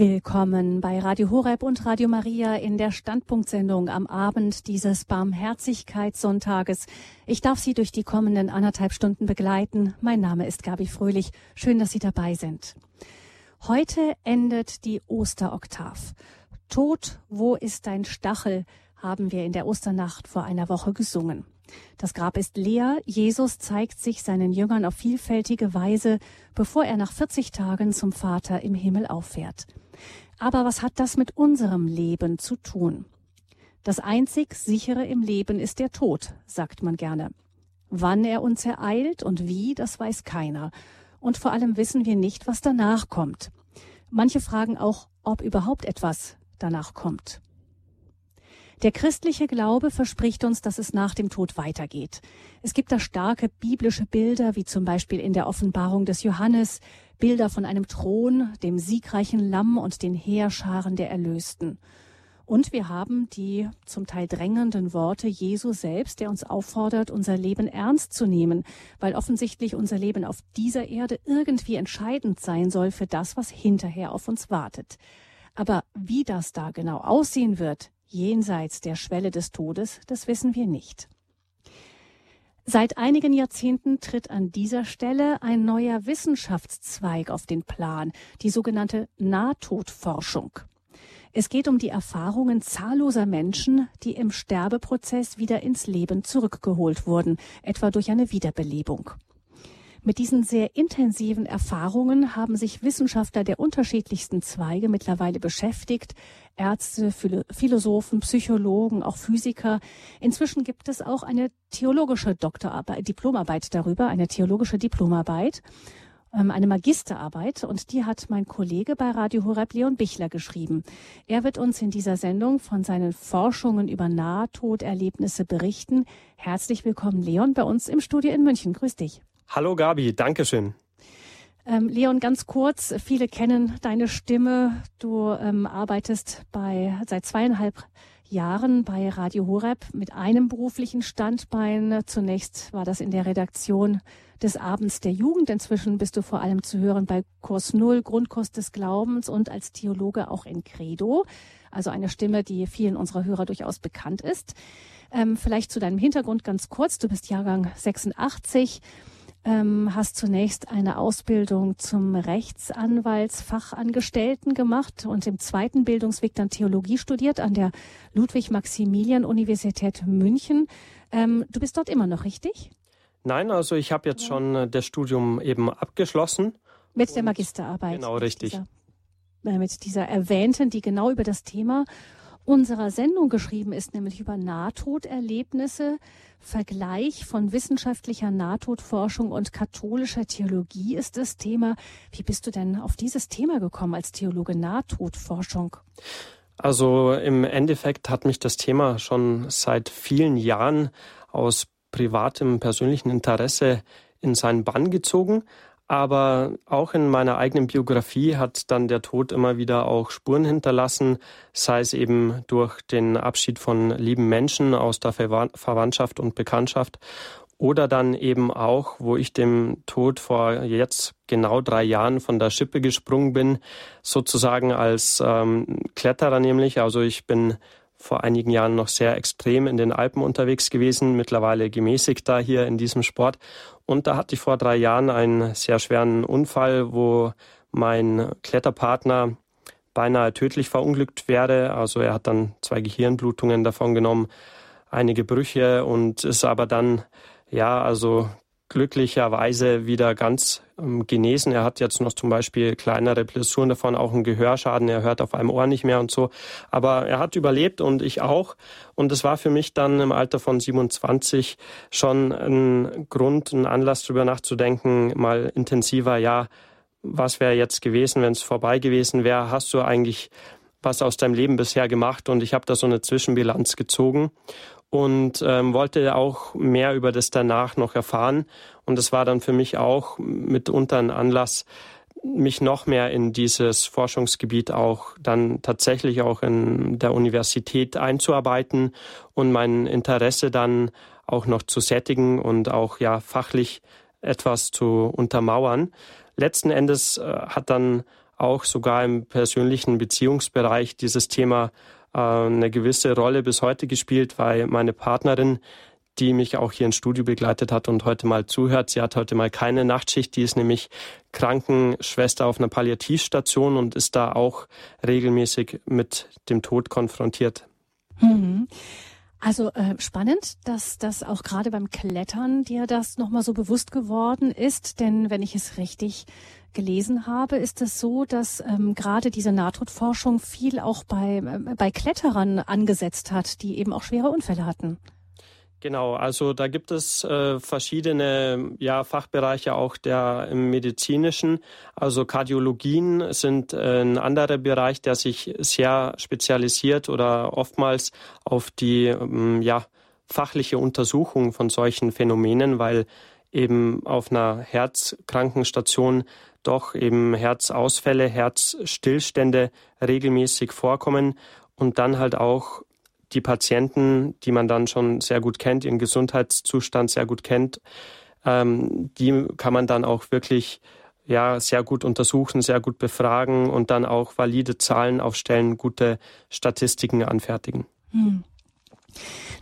Willkommen bei Radio Horeb und Radio Maria in der Standpunktsendung am Abend dieses Barmherzigkeitssonntages. Ich darf Sie durch die kommenden anderthalb Stunden begleiten. Mein Name ist Gabi Fröhlich. Schön, dass Sie dabei sind. Heute endet die Osteroktav. Tod, wo ist dein Stachel? haben wir in der Osternacht vor einer Woche gesungen. Das Grab ist leer. Jesus zeigt sich seinen Jüngern auf vielfältige Weise, bevor er nach 40 Tagen zum Vater im Himmel auffährt. Aber was hat das mit unserem Leben zu tun? Das einzig sichere im Leben ist der Tod, sagt man gerne. Wann er uns ereilt und wie, das weiß keiner. Und vor allem wissen wir nicht, was danach kommt. Manche fragen auch, ob überhaupt etwas danach kommt. Der christliche Glaube verspricht uns, dass es nach dem Tod weitergeht. Es gibt da starke biblische Bilder, wie zum Beispiel in der Offenbarung des Johannes, Bilder von einem Thron, dem siegreichen Lamm und den Heerscharen der Erlösten. Und wir haben die zum Teil drängenden Worte Jesu selbst, der uns auffordert, unser Leben ernst zu nehmen, weil offensichtlich unser Leben auf dieser Erde irgendwie entscheidend sein soll für das, was hinterher auf uns wartet. Aber wie das da genau aussehen wird, jenseits der Schwelle des Todes, das wissen wir nicht. Seit einigen Jahrzehnten tritt an dieser Stelle ein neuer Wissenschaftszweig auf den Plan, die sogenannte Nahtodforschung. Es geht um die Erfahrungen zahlloser Menschen, die im Sterbeprozess wieder ins Leben zurückgeholt wurden, etwa durch eine Wiederbelebung. Mit diesen sehr intensiven Erfahrungen haben sich Wissenschaftler der unterschiedlichsten Zweige mittlerweile beschäftigt. Ärzte, Philosophen, Psychologen, auch Physiker. Inzwischen gibt es auch eine theologische Doktorarbeit, Diplomarbeit darüber, eine theologische Diplomarbeit, ähm, eine Magisterarbeit und die hat mein Kollege bei Radio Horeb Leon Bichler geschrieben. Er wird uns in dieser Sendung von seinen Forschungen über Nahtoderlebnisse berichten. Herzlich willkommen, Leon, bei uns im Studio in München. Grüß dich. Hallo Gabi, Dankeschön. Ähm, Leon, ganz kurz, viele kennen deine Stimme. Du ähm, arbeitest bei seit zweieinhalb Jahren bei Radio Horeb mit einem beruflichen Standbein. Zunächst war das in der Redaktion des Abends der Jugend. Inzwischen bist du vor allem zu hören bei Kurs Null, Grundkurs des Glaubens und als Theologe auch in Credo. Also eine Stimme, die vielen unserer Hörer durchaus bekannt ist. Ähm, vielleicht zu deinem Hintergrund ganz kurz. Du bist Jahrgang 86 ähm, hast zunächst eine Ausbildung zum Rechtsanwaltsfachangestellten gemacht und im zweiten Bildungsweg dann Theologie studiert an der Ludwig-Maximilian-Universität München. Ähm, du bist dort immer noch, richtig? Nein, also ich habe jetzt schon äh, das Studium eben abgeschlossen. Mit der Magisterarbeit. Genau, richtig. Mit dieser, äh, mit dieser erwähnten, die genau über das Thema unserer Sendung geschrieben ist, nämlich über Nahtoderlebnisse, Vergleich von wissenschaftlicher Nahtodforschung und katholischer Theologie ist das Thema. Wie bist du denn auf dieses Thema gekommen als Theologe Nahtodforschung? Also im Endeffekt hat mich das Thema schon seit vielen Jahren aus privatem, persönlichen Interesse in seinen Bann gezogen. Aber auch in meiner eigenen Biografie hat dann der Tod immer wieder auch Spuren hinterlassen, sei es eben durch den Abschied von lieben Menschen aus der Verwandtschaft und Bekanntschaft oder dann eben auch, wo ich dem Tod vor jetzt genau drei Jahren von der Schippe gesprungen bin, sozusagen als ähm, Kletterer nämlich. Also ich bin vor einigen Jahren noch sehr extrem in den Alpen unterwegs gewesen, mittlerweile gemäßigt da hier in diesem Sport. Und da hatte ich vor drei Jahren einen sehr schweren Unfall, wo mein Kletterpartner beinahe tödlich verunglückt wäre. Also er hat dann zwei Gehirnblutungen davon genommen, einige Brüche und ist aber dann ja, also glücklicherweise wieder ganz ähm, genesen. Er hat jetzt noch zum Beispiel kleinere Blessuren davon, auch einen Gehörschaden. Er hört auf einem Ohr nicht mehr und so. Aber er hat überlebt und ich auch. Und es war für mich dann im Alter von 27 schon ein Grund, ein Anlass darüber nachzudenken, mal intensiver, ja, was wäre jetzt gewesen, wenn es vorbei gewesen wäre? Hast du eigentlich was aus deinem Leben bisher gemacht? Und ich habe da so eine Zwischenbilanz gezogen und ähm, wollte auch mehr über das danach noch erfahren. Und das war dann für mich auch mitunter ein Anlass, mich noch mehr in dieses Forschungsgebiet auch dann tatsächlich auch in der Universität einzuarbeiten und mein Interesse dann auch noch zu sättigen und auch ja fachlich etwas zu untermauern. Letzten Endes äh, hat dann auch sogar im persönlichen Beziehungsbereich dieses Thema eine gewisse Rolle bis heute gespielt, weil meine Partnerin, die mich auch hier ins Studio begleitet hat und heute mal zuhört, sie hat heute mal keine Nachtschicht, die ist nämlich Krankenschwester auf einer Palliativstation und ist da auch regelmäßig mit dem Tod konfrontiert. Mhm. Also äh, spannend, dass das auch gerade beim Klettern dir das nochmal so bewusst geworden ist, denn wenn ich es richtig gelesen habe, ist es so, dass ähm, gerade diese Nahtodforschung viel auch bei, äh, bei Kletterern angesetzt hat, die eben auch schwere Unfälle hatten. Genau, also da gibt es äh, verschiedene ja, Fachbereiche auch der im medizinischen. Also Kardiologien sind äh, ein anderer Bereich, der sich sehr spezialisiert oder oftmals auf die ähm, ja, fachliche Untersuchung von solchen Phänomenen, weil eben auf einer Herzkrankenstation doch eben Herzausfälle, Herzstillstände regelmäßig vorkommen und dann halt auch die Patienten, die man dann schon sehr gut kennt, ihren Gesundheitszustand sehr gut kennt, ähm, die kann man dann auch wirklich ja sehr gut untersuchen, sehr gut befragen und dann auch valide Zahlen aufstellen, gute Statistiken anfertigen. Hm.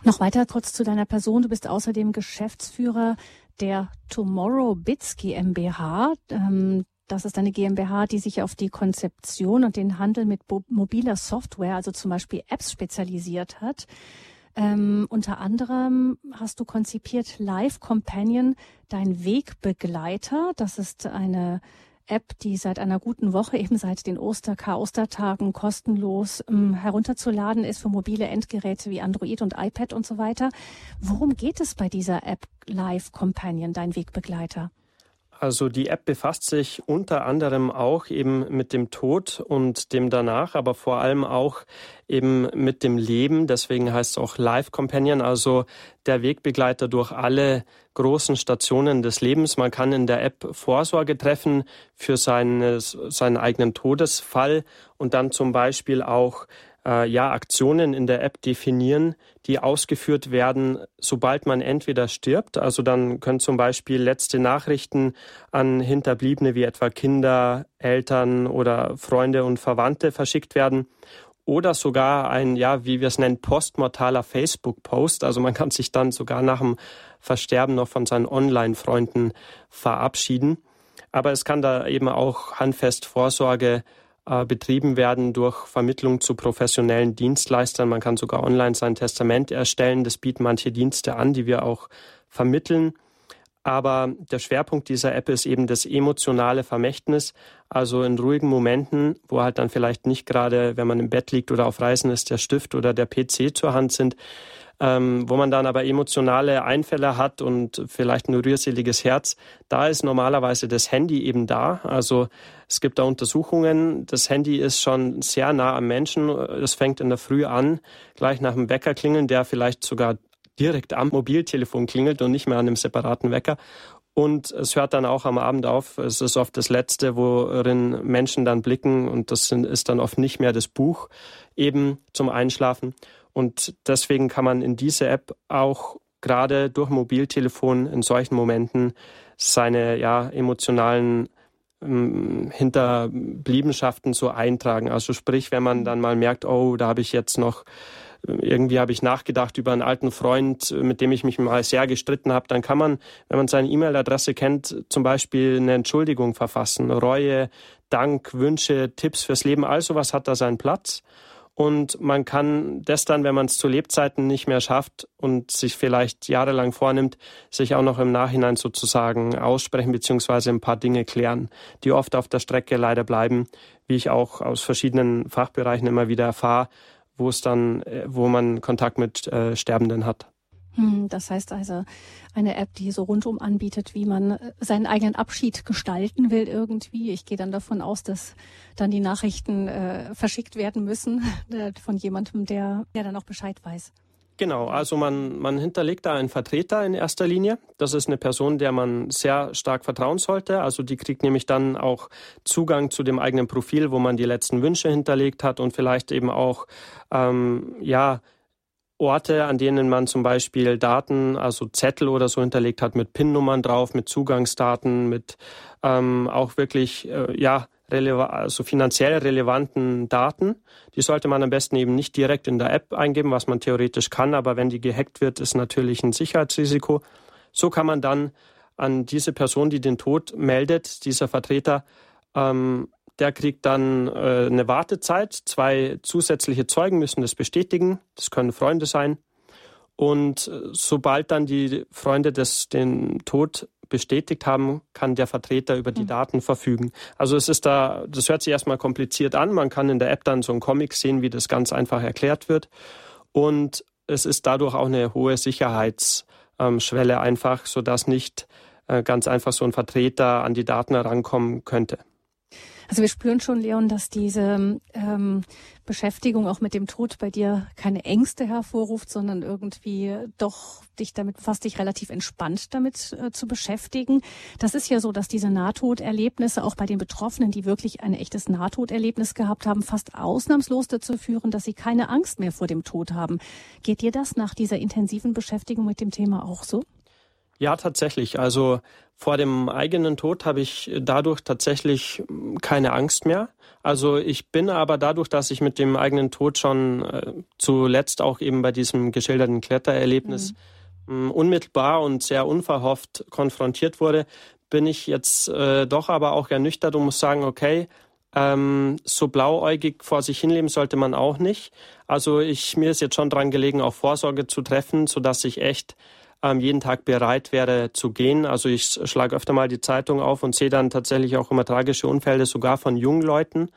Noch weiter kurz zu deiner Person. Du bist außerdem Geschäftsführer der Tomorrow Bits GmbH. Ähm, das ist eine GmbH, die sich auf die Konzeption und den Handel mit mobiler Software, also zum Beispiel Apps, spezialisiert hat. Ähm, unter anderem hast du konzipiert Live Companion, dein Wegbegleiter. Das ist eine App, die seit einer guten Woche, eben seit den Osterkar-Ostertagen kostenlos ähm, herunterzuladen ist für mobile Endgeräte wie Android und iPad und so weiter. Worum geht es bei dieser App Live Companion, dein Wegbegleiter? Also die App befasst sich unter anderem auch eben mit dem Tod und dem danach, aber vor allem auch eben mit dem Leben. Deswegen heißt es auch Life Companion, also der Wegbegleiter durch alle großen Stationen des Lebens. Man kann in der App Vorsorge treffen für seine, seinen eigenen Todesfall und dann zum Beispiel auch äh, ja, Aktionen in der App definieren, die ausgeführt werden, sobald man entweder stirbt, also dann können zum Beispiel letzte Nachrichten an Hinterbliebene wie etwa Kinder, Eltern oder Freunde und Verwandte verschickt werden oder sogar ein, ja, wie wir es nennen, postmortaler Facebook-Post. Also man kann sich dann sogar nach dem Versterben noch von seinen Online-Freunden verabschieden. Aber es kann da eben auch handfest Vorsorge betrieben werden durch Vermittlung zu professionellen Dienstleistern. Man kann sogar online sein Testament erstellen. Das bieten manche Dienste an, die wir auch vermitteln. Aber der Schwerpunkt dieser App ist eben das emotionale Vermächtnis. Also in ruhigen Momenten, wo halt dann vielleicht nicht gerade, wenn man im Bett liegt oder auf Reisen ist, der Stift oder der PC zur Hand sind, ähm, wo man dann aber emotionale Einfälle hat und vielleicht ein rührseliges Herz, da ist normalerweise das Handy eben da. Also es gibt da Untersuchungen, das Handy ist schon sehr nah am Menschen. Es fängt in der Früh an, gleich nach dem Wecker klingeln, der vielleicht sogar direkt am Mobiltelefon klingelt und nicht mehr an einem separaten Wecker. Und es hört dann auch am Abend auf. Es ist oft das Letzte, worin Menschen dann blicken. Und das ist dann oft nicht mehr das Buch eben zum Einschlafen. Und deswegen kann man in diese App auch gerade durch Mobiltelefon in solchen Momenten seine ja, emotionalen ähm, Hinterbliebenschaften so eintragen. Also sprich, wenn man dann mal merkt, oh, da habe ich jetzt noch irgendwie habe ich nachgedacht über einen alten Freund, mit dem ich mich mal sehr gestritten habe, dann kann man, wenn man seine E-Mail-Adresse kennt, zum Beispiel eine Entschuldigung verfassen. Reue, Dank, Wünsche, Tipps fürs Leben, all sowas hat da seinen Platz. Und man kann das dann, wenn man es zu Lebzeiten nicht mehr schafft und sich vielleicht jahrelang vornimmt, sich auch noch im Nachhinein sozusagen aussprechen beziehungsweise ein paar Dinge klären, die oft auf der Strecke leider bleiben, wie ich auch aus verschiedenen Fachbereichen immer wieder erfahre, wo es dann, äh, wo man Kontakt mit äh, Sterbenden hat. Hm, das heißt also eine App, die so rundum anbietet, wie man äh, seinen eigenen Abschied gestalten will irgendwie. Ich gehe dann davon aus, dass dann die Nachrichten äh, verschickt werden müssen äh, von jemandem, der, der dann auch Bescheid weiß. Genau, also man, man hinterlegt da einen Vertreter in erster Linie. Das ist eine Person, der man sehr stark vertrauen sollte. Also die kriegt nämlich dann auch Zugang zu dem eigenen Profil, wo man die letzten Wünsche hinterlegt hat und vielleicht eben auch ähm, ja Orte, an denen man zum Beispiel Daten, also Zettel oder so hinterlegt hat mit PIN-Nummern drauf, mit Zugangsdaten, mit ähm, auch wirklich äh, ja also finanziell relevanten Daten. Die sollte man am besten eben nicht direkt in der App eingeben, was man theoretisch kann, aber wenn die gehackt wird, ist natürlich ein Sicherheitsrisiko. So kann man dann an diese Person, die den Tod meldet, dieser Vertreter, ähm, der kriegt dann äh, eine Wartezeit. Zwei zusätzliche Zeugen müssen das bestätigen. Das können Freunde sein. Und äh, sobald dann die Freunde des, den Tod bestätigt haben, kann der Vertreter über die mhm. Daten verfügen. Also es ist da, das hört sich erstmal kompliziert an. Man kann in der App dann so einen Comic sehen, wie das ganz einfach erklärt wird. Und es ist dadurch auch eine hohe Sicherheitsschwelle ähm, einfach, sodass nicht äh, ganz einfach so ein Vertreter an die Daten herankommen könnte. Also wir spüren schon, Leon, dass diese ähm, Beschäftigung auch mit dem Tod bei dir keine Ängste hervorruft, sondern irgendwie doch dich damit fast dich relativ entspannt damit äh, zu beschäftigen. Das ist ja so, dass diese Nahtoderlebnisse auch bei den Betroffenen, die wirklich ein echtes Nahtoderlebnis gehabt haben, fast ausnahmslos dazu führen, dass sie keine Angst mehr vor dem Tod haben. Geht dir das nach dieser intensiven Beschäftigung mit dem Thema auch so? Ja, tatsächlich. Also vor dem eigenen Tod habe ich dadurch tatsächlich keine Angst mehr. Also ich bin aber dadurch, dass ich mit dem eigenen Tod schon äh, zuletzt auch eben bei diesem geschilderten Klettererlebnis mhm. unmittelbar und sehr unverhofft konfrontiert wurde, bin ich jetzt äh, doch aber auch ernüchtert und muss sagen, okay, ähm, so blauäugig vor sich hinleben sollte man auch nicht. Also ich mir ist jetzt schon dran gelegen, auch Vorsorge zu treffen, so dass ich echt ähm, jeden Tag bereit wäre zu gehen. Also ich schlage öfter mal die Zeitung auf und sehe dann tatsächlich auch immer tragische Unfälle, sogar von jungen Leuten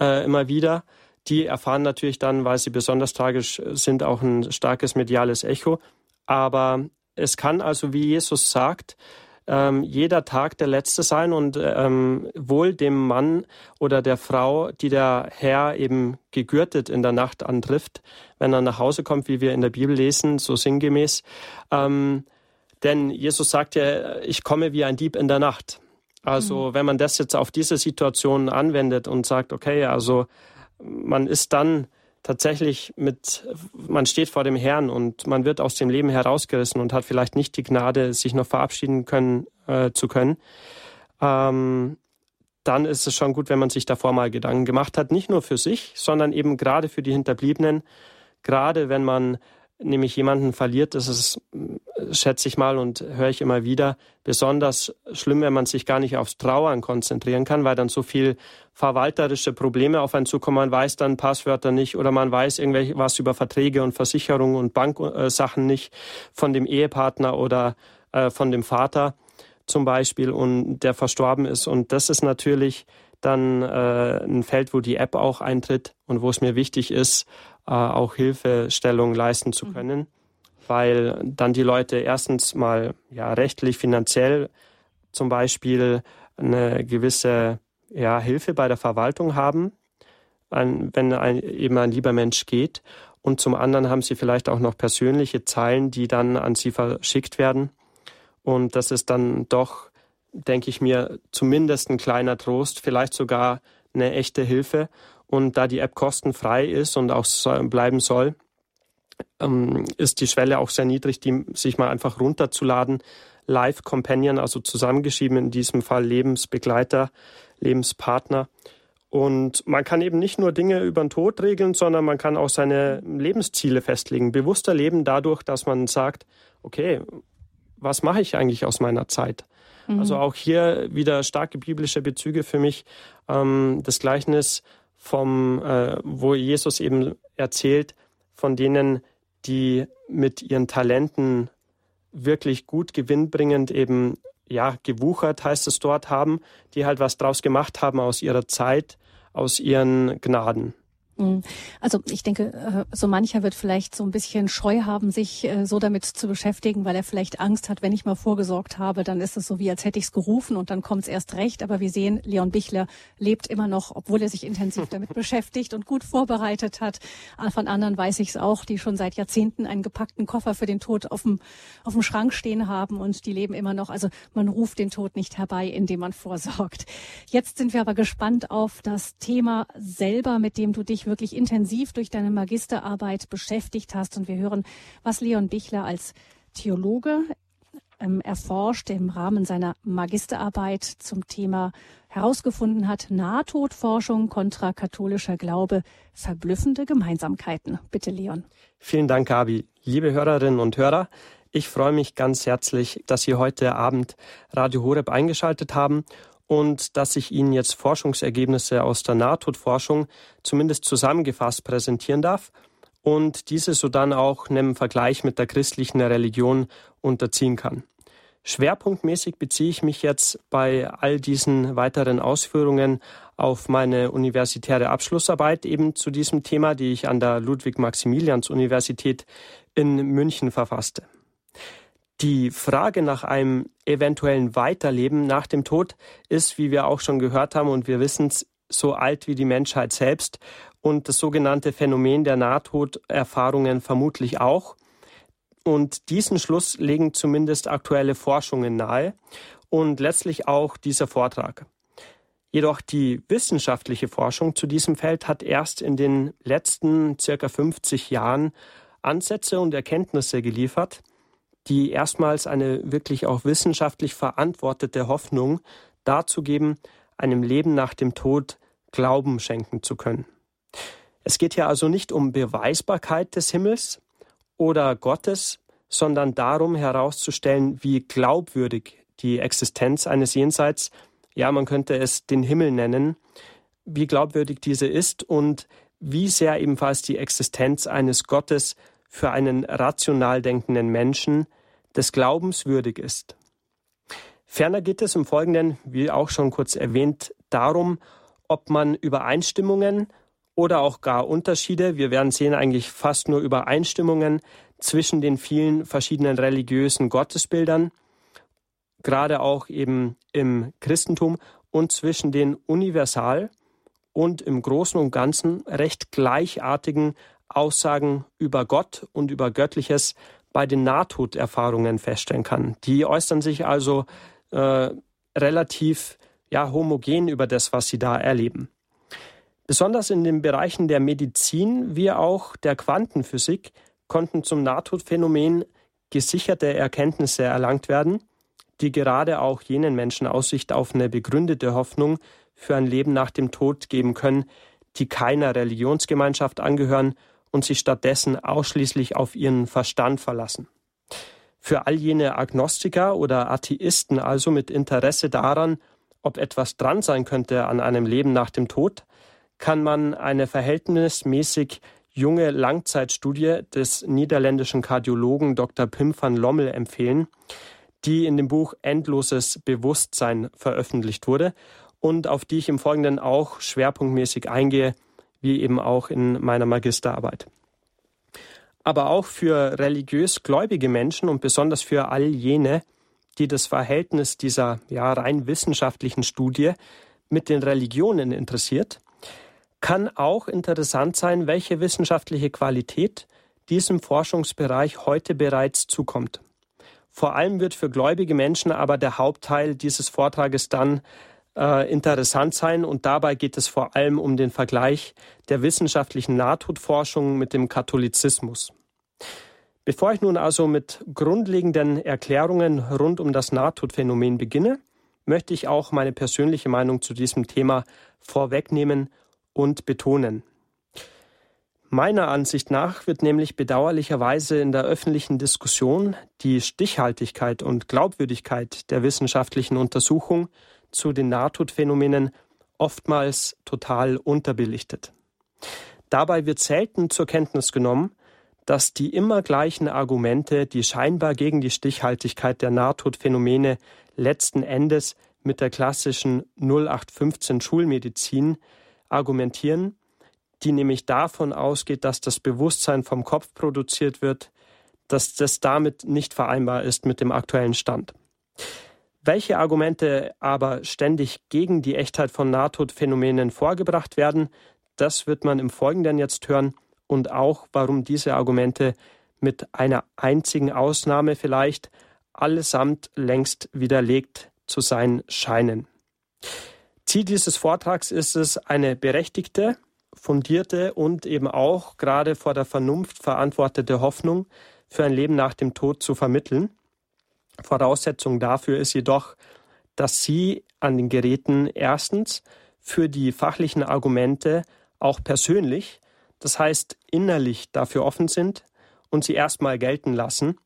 äh, immer wieder. Die erfahren natürlich dann, weil sie besonders tragisch sind, auch ein starkes mediales Echo. Aber es kann also, wie Jesus sagt, ähm, jeder Tag der letzte sein und ähm, wohl dem Mann oder der Frau, die der Herr eben gegürtet in der Nacht antrifft, wenn er nach Hause kommt, wie wir in der Bibel lesen, so sinngemäß. Ähm, denn Jesus sagt ja, ich komme wie ein Dieb in der Nacht. Also mhm. wenn man das jetzt auf diese Situation anwendet und sagt, okay, also man ist dann tatsächlich mit, man steht vor dem Herrn und man wird aus dem Leben herausgerissen und hat vielleicht nicht die Gnade, sich noch verabschieden können, äh, zu können, ähm, dann ist es schon gut, wenn man sich davor mal Gedanken gemacht hat, nicht nur für sich, sondern eben gerade für die Hinterbliebenen, gerade wenn man nämlich jemanden verliert, das ist, schätze ich mal und höre ich immer wieder, besonders schlimm, wenn man sich gar nicht aufs Trauern konzentrieren kann, weil dann so viel verwalterische Probleme auf einen zukommen. Man weiß dann Passwörter nicht oder man weiß irgendwelche was über Verträge und Versicherungen und Banksachen nicht von dem Ehepartner oder äh, von dem Vater zum Beispiel und der verstorben ist. Und das ist natürlich dann äh, ein Feld, wo die App auch eintritt und wo es mir wichtig ist, äh, auch Hilfestellung leisten zu mhm. können, mhm. weil dann die Leute erstens mal ja rechtlich, finanziell zum Beispiel eine gewisse ja, Hilfe bei der Verwaltung haben, ein, wenn ein, eben ein lieber Mensch geht. Und zum anderen haben sie vielleicht auch noch persönliche Zeilen, die dann an sie verschickt werden. Und das ist dann doch, denke ich mir, zumindest ein kleiner Trost, vielleicht sogar eine echte Hilfe. Und da die App kostenfrei ist und auch bleiben soll, ähm, ist die Schwelle auch sehr niedrig, die sich mal einfach runterzuladen. Live Companion, also zusammengeschrieben in diesem Fall Lebensbegleiter, Lebenspartner. Und man kann eben nicht nur Dinge über den Tod regeln, sondern man kann auch seine Lebensziele festlegen. Bewusster leben dadurch, dass man sagt, okay, was mache ich eigentlich aus meiner Zeit? Mhm. Also auch hier wieder starke biblische Bezüge für mich. Ähm, das Gleichnis vom, äh, wo Jesus eben erzählt von denen, die mit ihren Talenten wirklich gut gewinnbringend eben ja gewuchert heißt es dort haben, die halt was draus gemacht haben aus ihrer Zeit, aus ihren Gnaden. Mhm. Also ich denke, äh, so mancher wird vielleicht so ein bisschen Scheu haben, sich äh, so damit zu beschäftigen, weil er vielleicht Angst hat, wenn ich mal vorgesorgt habe, dann ist es so wie, als hätte ich es gerufen und dann kommt es erst recht. Aber wir sehen, Leon Bichler lebt immer noch, obwohl er sich intensiv damit beschäftigt und gut vorbereitet hat. Von anderen weiß ich es auch, die schon seit Jahrzehnten einen gepackten Koffer für den Tod auf dem, auf dem Schrank stehen haben und die leben immer noch. Also man ruft den Tod nicht herbei, indem man vorsorgt. Jetzt sind wir aber gespannt auf das Thema selber, mit dem du dich dich wirklich intensiv durch deine Magisterarbeit beschäftigt hast. Und wir hören, was Leon Bichler als Theologe ähm, erforscht im Rahmen seiner Magisterarbeit zum Thema herausgefunden hat, Nahtodforschung kontra katholischer Glaube, verblüffende Gemeinsamkeiten. Bitte, Leon. Vielen Dank, Gabi. Liebe Hörerinnen und Hörer, ich freue mich ganz herzlich, dass Sie heute Abend Radio Horeb eingeschaltet haben und dass ich Ihnen jetzt Forschungsergebnisse aus der Nahtodforschung zumindest zusammengefasst präsentieren darf und diese so dann auch einem Vergleich mit der christlichen Religion unterziehen kann. Schwerpunktmäßig beziehe ich mich jetzt bei all diesen weiteren Ausführungen auf meine universitäre Abschlussarbeit eben zu diesem Thema, die ich an der Ludwig-Maximilians-Universität in München verfasste. Die Frage nach einem eventuellen Weiterleben nach dem Tod ist, wie wir auch schon gehört haben und wir wissen es, so alt wie die Menschheit selbst und das sogenannte Phänomen der Nahtoderfahrungen vermutlich auch. Und diesen Schluss legen zumindest aktuelle Forschungen nahe und letztlich auch dieser Vortrag. Jedoch die wissenschaftliche Forschung zu diesem Feld hat erst in den letzten circa 50 Jahren Ansätze und Erkenntnisse geliefert, die erstmals eine wirklich auch wissenschaftlich verantwortete Hoffnung dazu geben, einem Leben nach dem Tod Glauben schenken zu können. Es geht hier also nicht um Beweisbarkeit des Himmels oder Gottes, sondern darum herauszustellen, wie glaubwürdig die Existenz eines Jenseits, ja man könnte es den Himmel nennen, wie glaubwürdig diese ist und wie sehr ebenfalls die Existenz eines Gottes für einen rational denkenden Menschen des Glaubens würdig ist. Ferner geht es im Folgenden, wie auch schon kurz erwähnt, darum, ob man Übereinstimmungen oder auch gar Unterschiede, wir werden sehen eigentlich fast nur Übereinstimmungen zwischen den vielen verschiedenen religiösen Gottesbildern, gerade auch eben im Christentum und zwischen den universal und im Großen und Ganzen recht gleichartigen Aussagen über Gott und über Göttliches bei den Nahtoderfahrungen feststellen kann. Die äußern sich also äh, relativ ja, homogen über das, was sie da erleben. Besonders in den Bereichen der Medizin wie auch der Quantenphysik konnten zum Nahtodphänomen gesicherte Erkenntnisse erlangt werden, die gerade auch jenen Menschen Aussicht auf eine begründete Hoffnung für ein Leben nach dem Tod geben können, die keiner Religionsgemeinschaft angehören und sich stattdessen ausschließlich auf ihren Verstand verlassen. Für all jene Agnostiker oder Atheisten also mit Interesse daran, ob etwas dran sein könnte an einem Leben nach dem Tod, kann man eine verhältnismäßig junge Langzeitstudie des niederländischen Kardiologen Dr. Pim van Lommel empfehlen, die in dem Buch Endloses Bewusstsein veröffentlicht wurde und auf die ich im Folgenden auch schwerpunktmäßig eingehe, wie eben auch in meiner Magisterarbeit. Aber auch für religiös gläubige Menschen und besonders für all jene, die das Verhältnis dieser ja rein wissenschaftlichen Studie mit den Religionen interessiert, kann auch interessant sein, welche wissenschaftliche Qualität diesem Forschungsbereich heute bereits zukommt. Vor allem wird für gläubige Menschen aber der Hauptteil dieses Vortrages dann äh, interessant sein und dabei geht es vor allem um den Vergleich der wissenschaftlichen Nahtodforschung mit dem Katholizismus. Bevor ich nun also mit grundlegenden Erklärungen rund um das Nahtodphänomen beginne, möchte ich auch meine persönliche Meinung zu diesem Thema vorwegnehmen und betonen. Meiner Ansicht nach wird nämlich bedauerlicherweise in der öffentlichen Diskussion die Stichhaltigkeit und Glaubwürdigkeit der wissenschaftlichen Untersuchung zu den Nahtodphänomenen oftmals total unterbelichtet. Dabei wird selten zur Kenntnis genommen, dass die immer gleichen Argumente, die scheinbar gegen die Stichhaltigkeit der Nahtodphänomene letzten Endes mit der klassischen 0815 Schulmedizin argumentieren, die nämlich davon ausgeht, dass das Bewusstsein vom Kopf produziert wird, dass das damit nicht vereinbar ist mit dem aktuellen Stand. Welche Argumente aber ständig gegen die Echtheit von Nahtodphänomenen vorgebracht werden, das wird man im Folgenden jetzt hören und auch, warum diese Argumente mit einer einzigen Ausnahme vielleicht allesamt längst widerlegt zu sein scheinen. Ziel dieses Vortrags ist es, eine berechtigte, fundierte und eben auch gerade vor der Vernunft verantwortete Hoffnung für ein Leben nach dem Tod zu vermitteln. Voraussetzung dafür ist jedoch, dass Sie an den Geräten erstens für die fachlichen Argumente auch persönlich, das heißt innerlich dafür offen sind und sie erstmal gelten lassen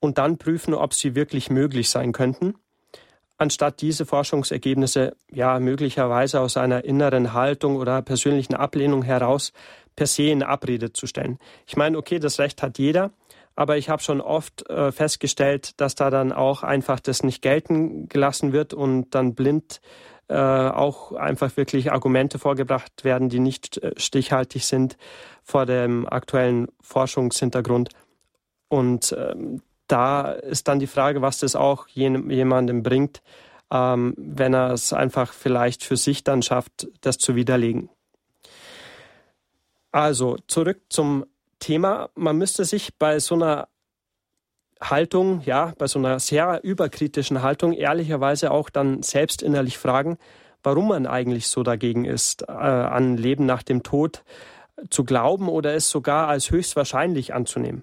und dann prüfen, ob sie wirklich möglich sein könnten, anstatt diese Forschungsergebnisse ja möglicherweise aus einer inneren Haltung oder persönlichen Ablehnung heraus per se in Abrede zu stellen. Ich meine, okay, das Recht hat jeder, aber ich habe schon oft äh, festgestellt, dass da dann auch einfach das nicht gelten gelassen wird und dann blind äh, auch einfach wirklich Argumente vorgebracht werden, die nicht äh, stichhaltig sind vor dem aktuellen Forschungshintergrund. Und ähm, da ist dann die Frage, was das auch jemandem bringt, ähm, wenn er es einfach vielleicht für sich dann schafft, das zu widerlegen. Also zurück zum Thema. Man müsste sich bei so einer Haltung, ja, bei so einer sehr überkritischen Haltung ehrlicherweise auch dann selbst innerlich fragen, warum man eigentlich so dagegen ist, äh, an Leben nach dem Tod zu glauben oder es sogar als höchstwahrscheinlich anzunehmen.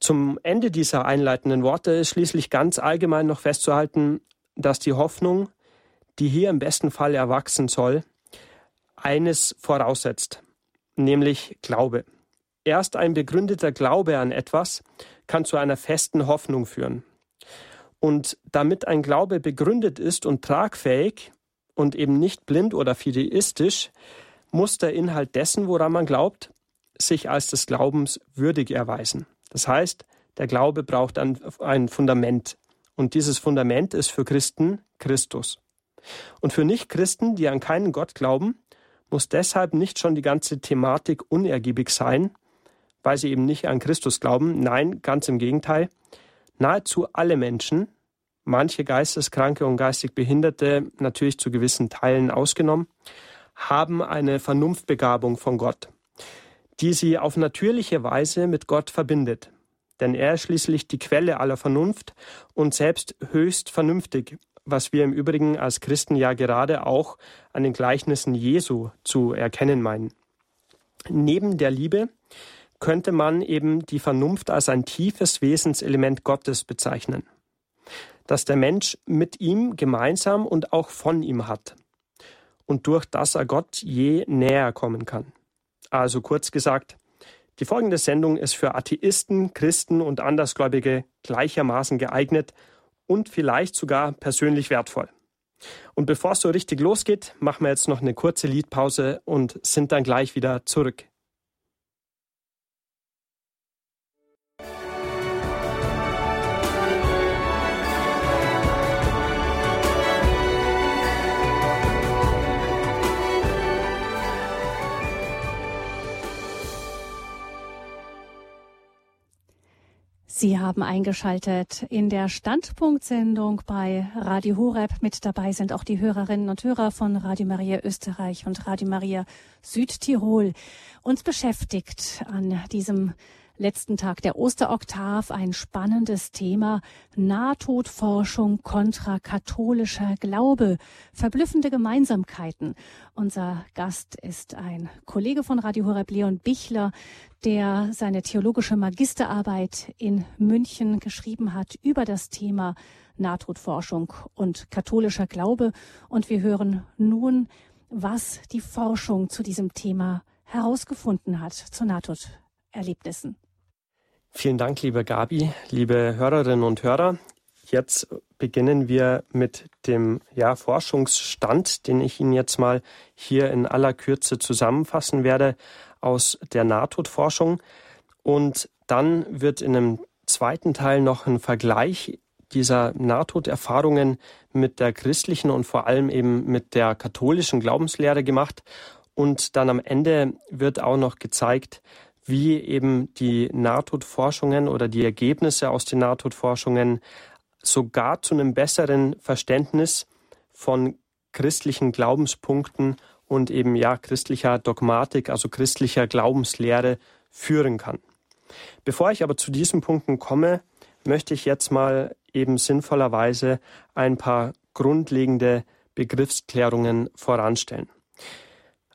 Zum Ende dieser einleitenden Worte ist schließlich ganz allgemein noch festzuhalten, dass die Hoffnung, die hier im besten Fall erwachsen soll, eines voraussetzt, nämlich Glaube. Erst ein begründeter Glaube an etwas kann zu einer festen Hoffnung führen. Und damit ein Glaube begründet ist und tragfähig und eben nicht blind oder fideistisch, muss der Inhalt dessen, woran man glaubt, sich als des Glaubens würdig erweisen. Das heißt, der Glaube braucht ein, Fundament. Und dieses Fundament ist für Christen Christus. Und für Nichtchristen, die an keinen Gott glauben, muss deshalb nicht schon die ganze Thematik unergiebig sein, weil sie eben nicht an Christus glauben. Nein, ganz im Gegenteil. Nahezu alle Menschen, manche Geisteskranke und geistig Behinderte natürlich zu gewissen Teilen ausgenommen, haben eine Vernunftbegabung von Gott, die sie auf natürliche Weise mit Gott verbindet. Denn er ist schließlich die Quelle aller Vernunft und selbst höchst vernünftig, was wir im Übrigen als Christen ja gerade auch an den Gleichnissen Jesu zu erkennen meinen. Neben der Liebe könnte man eben die Vernunft als ein tiefes Wesenselement Gottes bezeichnen, das der Mensch mit ihm gemeinsam und auch von ihm hat und durch das er Gott je näher kommen kann. Also kurz gesagt, die folgende Sendung ist für Atheisten, Christen und Andersgläubige gleichermaßen geeignet und vielleicht sogar persönlich wertvoll. Und bevor es so richtig losgeht, machen wir jetzt noch eine kurze Liedpause und sind dann gleich wieder zurück. Sie haben eingeschaltet in der Standpunktsendung bei Radio Horeb. Mit dabei sind auch die Hörerinnen und Hörer von Radio Maria Österreich und Radio Maria Südtirol. Uns beschäftigt an diesem letzten Tag der Osteroktav ein spannendes Thema Nahtodforschung kontra katholischer Glaube. Verblüffende Gemeinsamkeiten. Unser Gast ist ein Kollege von Radio Horeb, Leon Bichler, der seine theologische Magisterarbeit in München geschrieben hat über das Thema Nahtodforschung und katholischer Glaube. Und wir hören nun, was die Forschung zu diesem Thema herausgefunden hat, zu Nahtoderlebnissen. Vielen Dank, liebe Gabi, liebe Hörerinnen und Hörer. Jetzt beginnen wir mit dem ja, Forschungsstand, den ich Ihnen jetzt mal hier in aller Kürze zusammenfassen werde aus der Nahtodforschung. Und dann wird in einem zweiten Teil noch ein Vergleich dieser Nahtoderfahrungen mit der christlichen und vor allem eben mit der katholischen Glaubenslehre gemacht. Und dann am Ende wird auch noch gezeigt, wie eben die Nahtodforschungen oder die Ergebnisse aus den Nahtodforschungen sogar zu einem besseren Verständnis von christlichen Glaubenspunkten und eben ja christlicher Dogmatik, also christlicher Glaubenslehre führen kann. Bevor ich aber zu diesen Punkten komme, möchte ich jetzt mal eben sinnvollerweise ein paar grundlegende Begriffsklärungen voranstellen.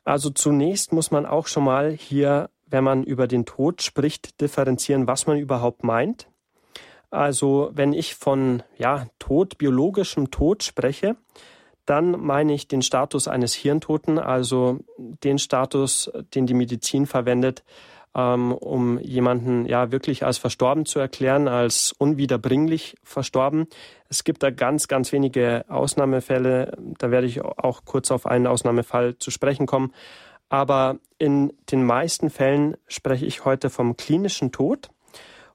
Also zunächst muss man auch schon mal hier wenn man über den Tod spricht, differenzieren, was man überhaupt meint. Also wenn ich von ja, Tod, biologischem Tod spreche, dann meine ich den Status eines Hirntoten, also den Status, den die Medizin verwendet, ähm, um jemanden ja wirklich als verstorben zu erklären, als unwiederbringlich verstorben. Es gibt da ganz, ganz wenige Ausnahmefälle. Da werde ich auch kurz auf einen Ausnahmefall zu sprechen kommen. Aber in den meisten Fällen spreche ich heute vom klinischen Tod.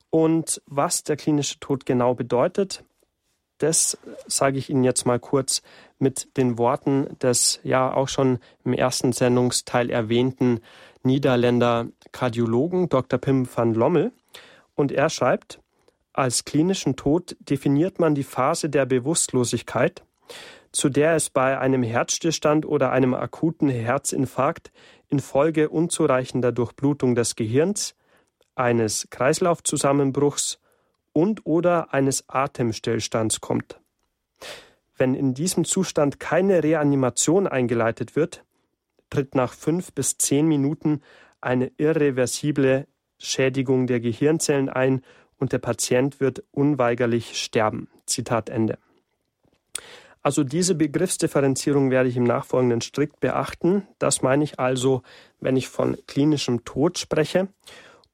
Und was der klinische Tod genau bedeutet, das sage ich Ihnen jetzt mal kurz mit den Worten des ja auch schon im ersten Sendungsteil erwähnten Niederländer Kardiologen Dr. Pim van Lommel. Und er schreibt, als klinischen Tod definiert man die Phase der Bewusstlosigkeit, zu der es bei einem Herzstillstand oder einem akuten Herzinfarkt infolge unzureichender Durchblutung des Gehirns eines Kreislaufzusammenbruchs und oder eines Atemstillstands kommt. Wenn in diesem Zustand keine Reanimation eingeleitet wird, tritt nach fünf bis zehn Minuten eine irreversible Schädigung der Gehirnzellen ein und der Patient wird unweigerlich sterben. Zitat Ende. Also diese Begriffsdifferenzierung werde ich im Nachfolgenden strikt beachten. Das meine ich also, wenn ich von klinischem Tod spreche.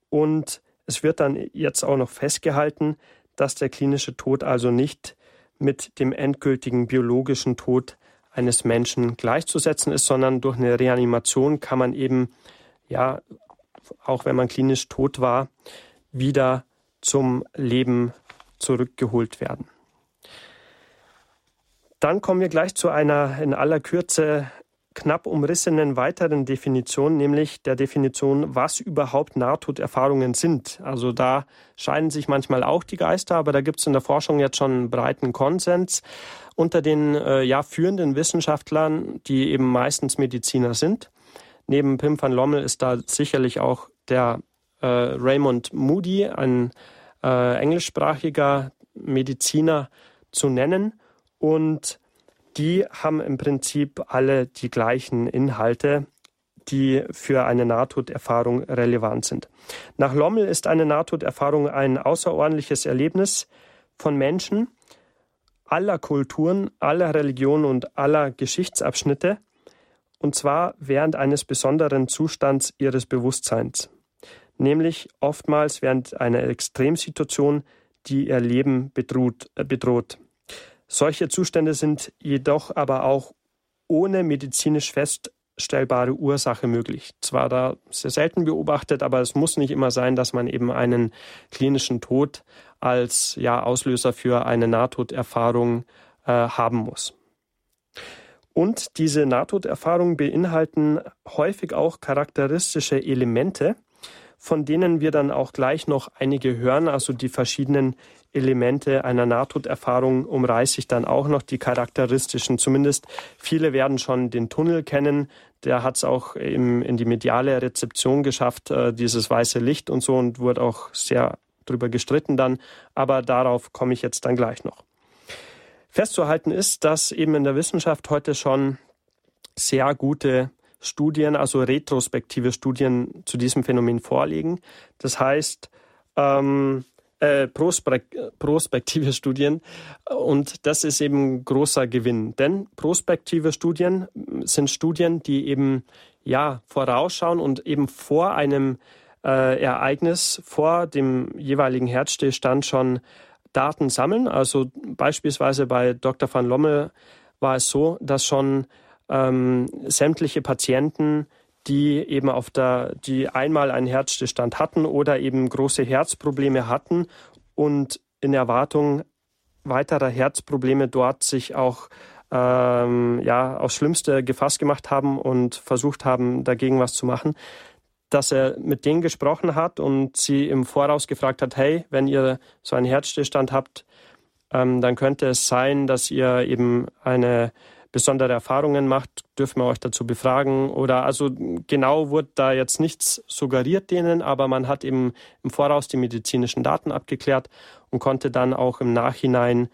Und es wird dann jetzt auch noch festgehalten, dass der klinische Tod also nicht mit dem endgültigen biologischen Tod eines Menschen gleichzusetzen ist, sondern durch eine Reanimation kann man eben, ja, auch wenn man klinisch tot war, wieder zum Leben zurückgeholt werden. Dann kommen wir gleich zu einer in aller Kürze knapp umrissenen weiteren Definition, nämlich der Definition, was überhaupt Nahtoderfahrungen sind. Also da scheiden sich manchmal auch die Geister, aber da gibt es in der Forschung jetzt schon einen breiten Konsens unter den äh, ja, führenden Wissenschaftlern, die eben meistens Mediziner sind. Neben Pim van Lommel ist da sicherlich auch der äh, Raymond Moody, ein äh, englischsprachiger Mediziner, zu nennen. Und die haben im Prinzip alle die gleichen Inhalte, die für eine Nahtoderfahrung relevant sind. Nach Lommel ist eine Nahtoderfahrung ein außerordentliches Erlebnis von Menschen aller Kulturen, aller Religionen und aller Geschichtsabschnitte, und zwar während eines besonderen Zustands ihres Bewusstseins, nämlich oftmals während einer Extremsituation, die ihr Leben bedroht. Äh, bedroht. Solche Zustände sind jedoch aber auch ohne medizinisch feststellbare Ursache möglich. Zwar da sehr selten beobachtet, aber es muss nicht immer sein, dass man eben einen klinischen Tod als ja, Auslöser für eine Nahtoderfahrung äh, haben muss. Und diese Nahtoderfahrungen beinhalten häufig auch charakteristische Elemente, von denen wir dann auch gleich noch einige hören, also die verschiedenen Elemente einer Nahtoderfahrung umreiße ich dann auch noch die charakteristischen. Zumindest viele werden schon den Tunnel kennen. Der hat es auch im, in die mediale Rezeption geschafft, äh, dieses weiße Licht und so und wurde auch sehr drüber gestritten dann. Aber darauf komme ich jetzt dann gleich noch. Festzuhalten ist, dass eben in der Wissenschaft heute schon sehr gute Studien, also retrospektive Studien zu diesem Phänomen vorliegen. Das heißt, ähm, äh, prospektive Studien. Und das ist eben großer Gewinn. Denn prospektive Studien sind Studien, die eben ja vorausschauen und eben vor einem äh, Ereignis, vor dem jeweiligen Herzstillstand schon Daten sammeln. Also beispielsweise bei Dr. van Lommel war es so, dass schon ähm, sämtliche Patienten die eben auf der, die einmal einen Herzstillstand hatten oder eben große Herzprobleme hatten und in Erwartung weiterer Herzprobleme dort sich auch ähm, ja aufs Schlimmste gefasst gemacht haben und versucht haben, dagegen was zu machen, dass er mit denen gesprochen hat und sie im Voraus gefragt hat, hey, wenn ihr so einen Herzstillstand habt, ähm, dann könnte es sein, dass ihr eben eine besondere Erfahrungen macht, dürfen wir euch dazu befragen. Oder also genau wurde da jetzt nichts suggeriert denen, aber man hat eben im Voraus die medizinischen Daten abgeklärt und konnte dann auch im Nachhinein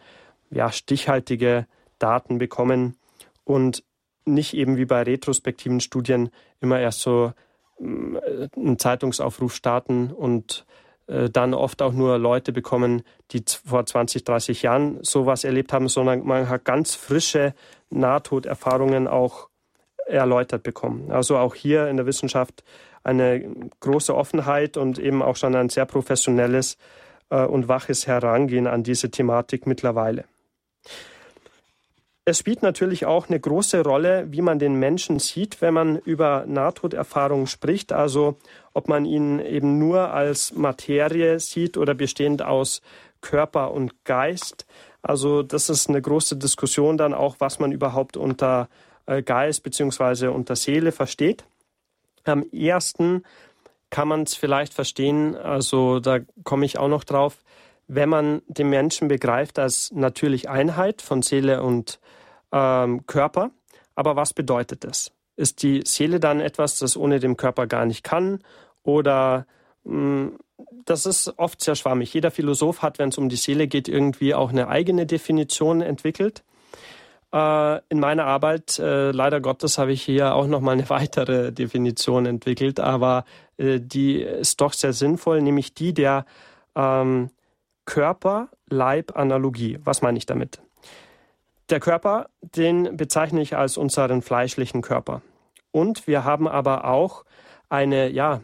ja, stichhaltige Daten bekommen und nicht eben wie bei retrospektiven Studien immer erst so mm, einen Zeitungsaufruf starten und äh, dann oft auch nur Leute bekommen, die vor 20, 30 Jahren sowas erlebt haben, sondern man hat ganz frische Nahtoderfahrungen auch erläutert bekommen. Also auch hier in der Wissenschaft eine große Offenheit und eben auch schon ein sehr professionelles äh, und waches Herangehen an diese Thematik mittlerweile. Es spielt natürlich auch eine große Rolle, wie man den Menschen sieht, wenn man über Nahtoderfahrungen spricht. Also ob man ihn eben nur als Materie sieht oder bestehend aus Körper und Geist. Also das ist eine große Diskussion dann auch, was man überhaupt unter äh, Geist bzw. unter Seele versteht. Am ersten kann man es vielleicht verstehen, also da komme ich auch noch drauf, wenn man den Menschen begreift als natürlich Einheit von Seele und ähm, Körper. Aber was bedeutet das? Ist die Seele dann etwas, das ohne den Körper gar nicht kann? Oder mh, hm, das ist oft sehr schwammig. Jeder Philosoph hat, wenn es um die Seele geht, irgendwie auch eine eigene Definition entwickelt. Äh, in meiner Arbeit, äh, leider Gottes, habe ich hier auch nochmal eine weitere Definition entwickelt, aber äh, die ist doch sehr sinnvoll, nämlich die der ähm, Körper-Leib-Analogie. Was meine ich damit? Der Körper, den bezeichne ich als unseren fleischlichen Körper. Und wir haben aber auch eine, ja,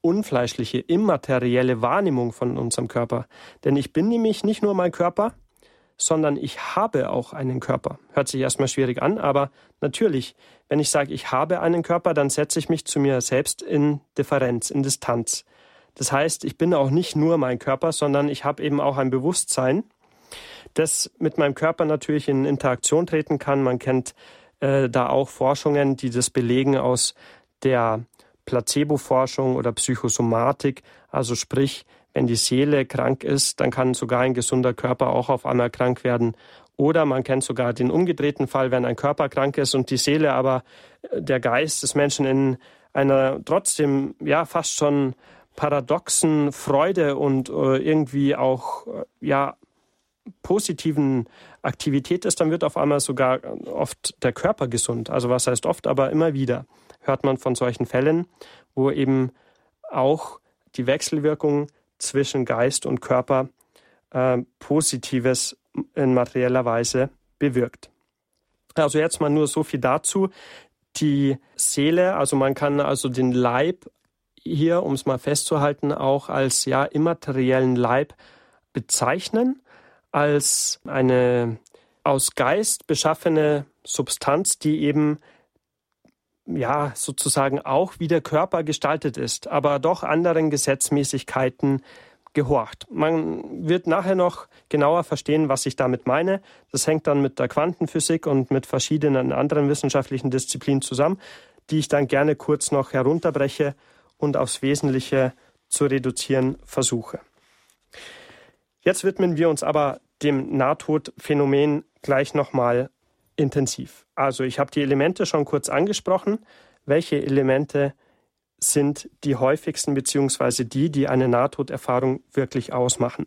unfleischliche, immaterielle Wahrnehmung von unserem Körper. Denn ich bin nämlich nicht nur mein Körper, sondern ich habe auch einen Körper. Hört sich erstmal schwierig an, aber natürlich, wenn ich sage, ich habe einen Körper, dann setze ich mich zu mir selbst in Differenz, in Distanz. Das heißt, ich bin auch nicht nur mein Körper, sondern ich habe eben auch ein Bewusstsein, das mit meinem Körper natürlich in Interaktion treten kann. Man kennt äh, da auch Forschungen, die das belegen aus der Placebo-Forschung oder Psychosomatik. Also sprich, wenn die Seele krank ist, dann kann sogar ein gesunder Körper auch auf einmal krank werden. Oder man kennt sogar den umgedrehten Fall, wenn ein Körper krank ist und die Seele aber äh, der Geist des Menschen in einer trotzdem ja fast schon paradoxen Freude und äh, irgendwie auch äh, ja positiven Aktivität ist, dann wird auf einmal sogar oft der Körper gesund. Also was heißt oft, aber immer wieder hört man von solchen Fällen, wo eben auch die Wechselwirkung zwischen Geist und Körper äh, Positives in materieller Weise bewirkt. Also jetzt mal nur so viel dazu. Die Seele, also man kann also den Leib hier, um es mal festzuhalten, auch als ja immateriellen Leib bezeichnen, als eine aus Geist beschaffene Substanz, die eben ja, sozusagen auch wie der Körper gestaltet ist, aber doch anderen Gesetzmäßigkeiten gehorcht. Man wird nachher noch genauer verstehen, was ich damit meine. Das hängt dann mit der Quantenphysik und mit verschiedenen anderen wissenschaftlichen Disziplinen zusammen, die ich dann gerne kurz noch herunterbreche und aufs Wesentliche zu reduzieren versuche. Jetzt widmen wir uns aber dem Nahtodphänomen gleich nochmal intensiv. Also ich habe die Elemente schon kurz angesprochen. Welche Elemente sind die häufigsten beziehungsweise die, die eine Nahtoderfahrung wirklich ausmachen?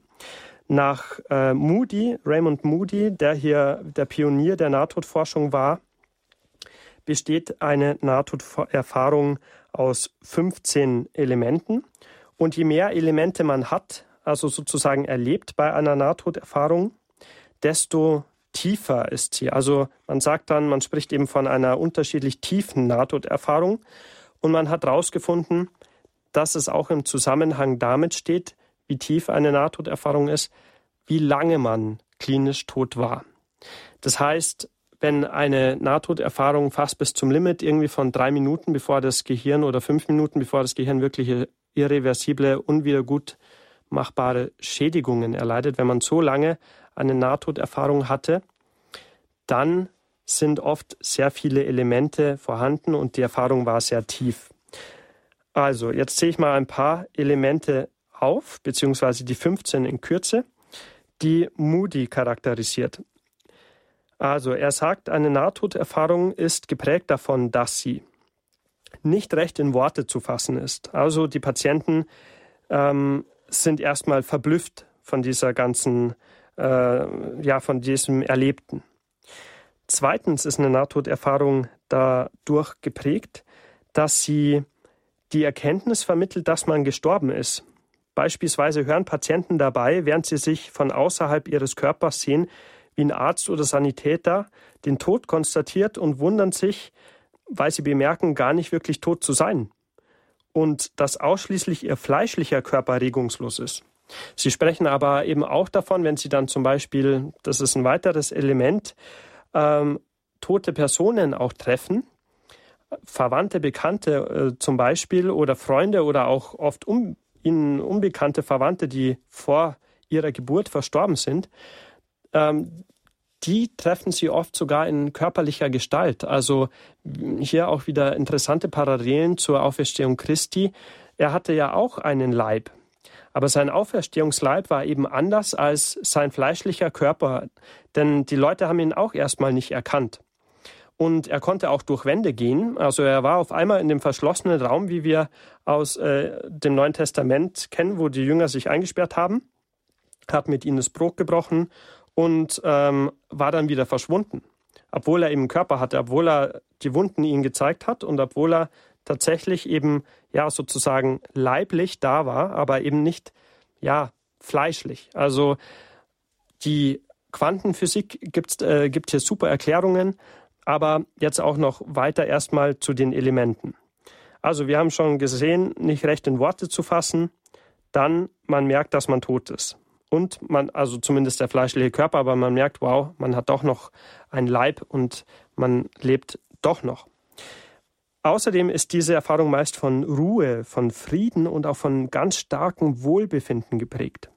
Nach äh, Moody, Raymond Moody, der hier der Pionier der Nahtodforschung war, besteht eine Nahtoderfahrung aus 15 Elementen. Und je mehr Elemente man hat, also sozusagen erlebt bei einer Nahtoderfahrung, desto tiefer ist sie. Also man sagt dann, man spricht eben von einer unterschiedlich tiefen Nahtoderfahrung und man hat herausgefunden, dass es auch im Zusammenhang damit steht, wie tief eine Nahtoderfahrung ist, wie lange man klinisch tot war. Das heißt, wenn eine Nahtoderfahrung fast bis zum Limit irgendwie von drei Minuten, bevor das Gehirn oder fünf Minuten, bevor das Gehirn wirklich irreversible, unwiedergutmachbare Schädigungen erleidet, wenn man so lange eine Nahtoderfahrung hatte, dann sind oft sehr viele Elemente vorhanden und die Erfahrung war sehr tief. Also, jetzt sehe ich mal ein paar Elemente auf, beziehungsweise die 15 in Kürze, die Moody charakterisiert. Also, er sagt, eine Nahtoderfahrung ist geprägt davon, dass sie nicht recht in Worte zu fassen ist. Also, die Patienten ähm, sind erstmal verblüfft von dieser ganzen äh, ja, von diesem Erlebten. Zweitens ist eine Nahtoderfahrung dadurch geprägt, dass sie die Erkenntnis vermittelt, dass man gestorben ist. Beispielsweise hören Patienten dabei, während sie sich von außerhalb ihres Körpers sehen, wie ein Arzt oder Sanitäter den Tod konstatiert und wundern sich, weil sie bemerken, gar nicht wirklich tot zu sein. Und dass ausschließlich ihr fleischlicher Körper regungslos ist. Sie sprechen aber eben auch davon, wenn Sie dann zum Beispiel, das ist ein weiteres Element, ähm, tote Personen auch treffen, Verwandte, Bekannte äh, zum Beispiel oder Freunde oder auch oft um, ihnen unbekannte Verwandte, die vor ihrer Geburt verstorben sind, ähm, die treffen sie oft sogar in körperlicher Gestalt. Also hier auch wieder interessante Parallelen zur Auferstehung Christi. Er hatte ja auch einen Leib. Aber sein Auferstehungsleib war eben anders als sein fleischlicher Körper, denn die Leute haben ihn auch erstmal nicht erkannt. Und er konnte auch durch Wände gehen. Also er war auf einmal in dem verschlossenen Raum, wie wir aus äh, dem Neuen Testament kennen, wo die Jünger sich eingesperrt haben, hat mit ihnen das Brot gebrochen und ähm, war dann wieder verschwunden. Obwohl er eben einen Körper hatte, obwohl er die Wunden ihnen gezeigt hat und obwohl er tatsächlich eben ja sozusagen leiblich da war, aber eben nicht ja fleischlich. Also die Quantenphysik gibt's, äh, gibt hier super Erklärungen aber jetzt auch noch weiter erstmal zu den Elementen. Also wir haben schon gesehen, nicht recht in Worte zu fassen, dann man merkt, dass man tot ist. Und man, also zumindest der fleischliche Körper, aber man merkt, wow, man hat doch noch einen Leib und man lebt doch noch. Außerdem ist diese Erfahrung meist von Ruhe, von Frieden und auch von ganz starkem Wohlbefinden geprägt.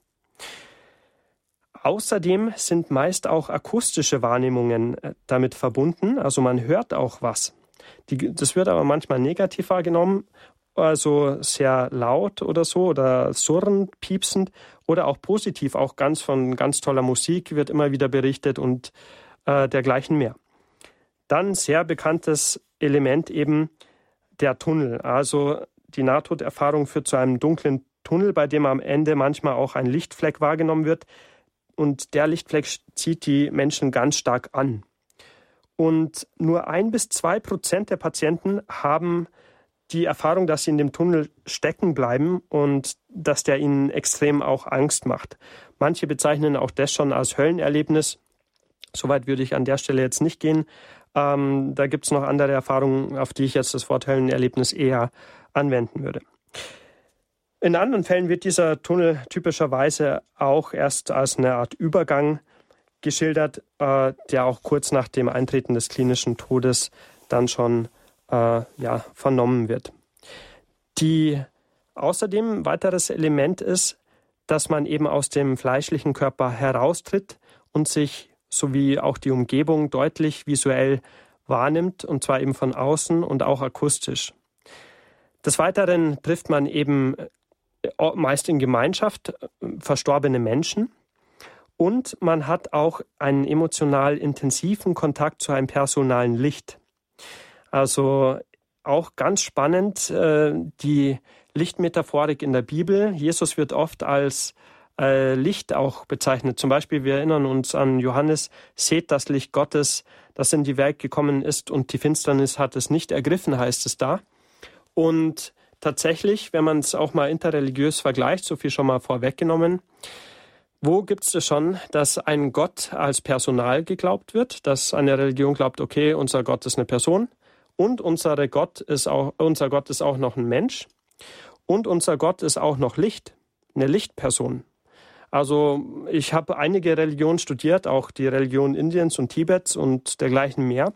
Außerdem sind meist auch akustische Wahrnehmungen äh, damit verbunden, also man hört auch was. Die, das wird aber manchmal negativ wahrgenommen, also sehr laut oder so oder surrend, piepsend oder auch positiv, auch ganz von ganz toller Musik wird immer wieder berichtet und äh, dergleichen mehr. Dann sehr bekanntes Element eben der Tunnel. Also die Nahtoderfahrung führt zu einem dunklen Tunnel, bei dem am Ende manchmal auch ein Lichtfleck wahrgenommen wird, und der Lichtfleck zieht die Menschen ganz stark an. Und nur ein bis zwei Prozent der Patienten haben die Erfahrung, dass sie in dem Tunnel stecken bleiben und dass der ihnen extrem auch Angst macht. Manche bezeichnen auch das schon als Höllenerlebnis. Soweit würde ich an der Stelle jetzt nicht gehen. Ähm, da gibt es noch andere Erfahrungen, auf die ich jetzt das Wort Höllenerlebnis eher anwenden würde. In anderen Fällen wird dieser Tunnel typischerweise auch erst als eine Art Übergang geschildert, äh, der auch kurz nach dem Eintreten des klinischen Todes dann schon äh, ja, vernommen wird. Die außerdem weiteres Element ist, dass man eben aus dem fleischlichen Körper heraustritt und sich sowie auch die Umgebung deutlich visuell wahrnimmt, und zwar eben von außen und auch akustisch. Des Weiteren trifft man eben meist in Gemeinschaft äh, verstorbene Menschen. Und man hat auch einen emotional intensiven Kontakt zu einem personalen Licht. Also auch ganz spannend äh, die Lichtmetaphorik in der Bibel. Jesus wird oft als äh, Licht auch bezeichnet. Zum Beispiel, wir erinnern uns an Johannes, seht das Licht Gottes, das in die Welt gekommen ist und die Finsternis hat es nicht ergriffen, heißt es da. Und tatsächlich, wenn man es auch mal interreligiös vergleicht, so viel schon mal vorweggenommen, wo gibt es schon, dass ein Gott als Personal geglaubt wird, dass eine Religion glaubt, okay, unser Gott ist eine Person und unsere Gott ist auch, unser Gott ist auch noch ein Mensch und unser Gott ist auch noch Licht, eine Lichtperson. Also ich habe einige Religionen studiert, auch die Religion Indiens und Tibets und dergleichen mehr.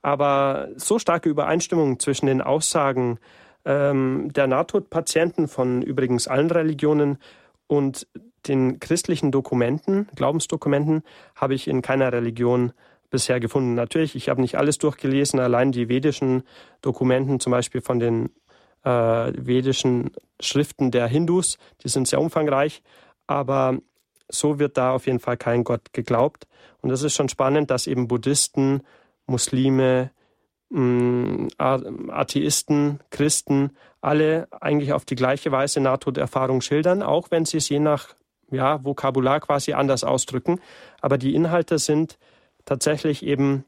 Aber so starke Übereinstimmung zwischen den Aussagen ähm, der Nahtodpatienten von übrigens allen Religionen und den christlichen Dokumenten, Glaubensdokumenten, habe ich in keiner Religion bisher gefunden. Natürlich, ich habe nicht alles durchgelesen, allein die vedischen Dokumenten, zum Beispiel von den äh, vedischen Schriften der Hindus, die sind sehr umfangreich, aber so wird da auf jeden Fall kein Gott geglaubt. Und es ist schon spannend, dass eben Buddhisten, Muslime, Mm, Atheisten, Christen, alle eigentlich auf die gleiche Weise Nahtoderfahrung schildern, auch wenn sie es je nach ja, Vokabular quasi anders ausdrücken. Aber die Inhalte sind tatsächlich eben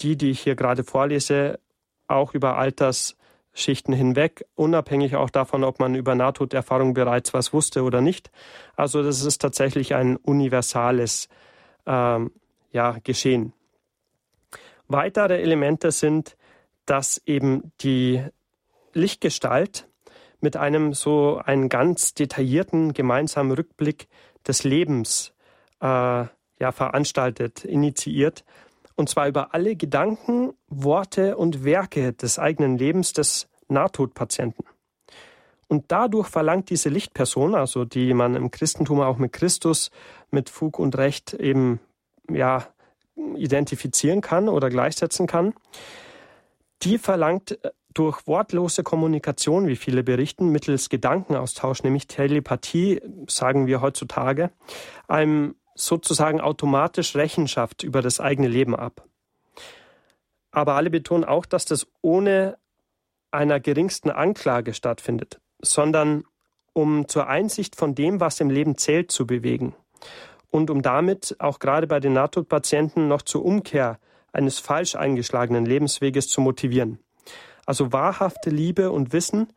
die, die ich hier gerade vorlese, auch über Alters, Schichten hinweg, unabhängig auch davon, ob man über Nahtoderfahrung bereits was wusste oder nicht. Also das ist tatsächlich ein universales ähm, ja, Geschehen. Weitere Elemente sind, dass eben die Lichtgestalt mit einem so einen ganz detaillierten gemeinsamen Rückblick des Lebens äh, ja, veranstaltet, initiiert. Und zwar über alle Gedanken, Worte und Werke des eigenen Lebens des Nahtodpatienten. Und dadurch verlangt diese Lichtperson, also die man im Christentum auch mit Christus mit Fug und Recht eben ja identifizieren kann oder gleichsetzen kann, die verlangt durch wortlose Kommunikation, wie viele berichten, mittels Gedankenaustausch, nämlich Telepathie, sagen wir heutzutage, einem sozusagen automatisch Rechenschaft über das eigene Leben ab. Aber alle betonen auch, dass das ohne einer geringsten Anklage stattfindet, sondern um zur Einsicht von dem, was im Leben zählt, zu bewegen und um damit auch gerade bei den Nahtodpatienten noch zur Umkehr eines falsch eingeschlagenen Lebensweges zu motivieren. Also wahrhafte Liebe und Wissen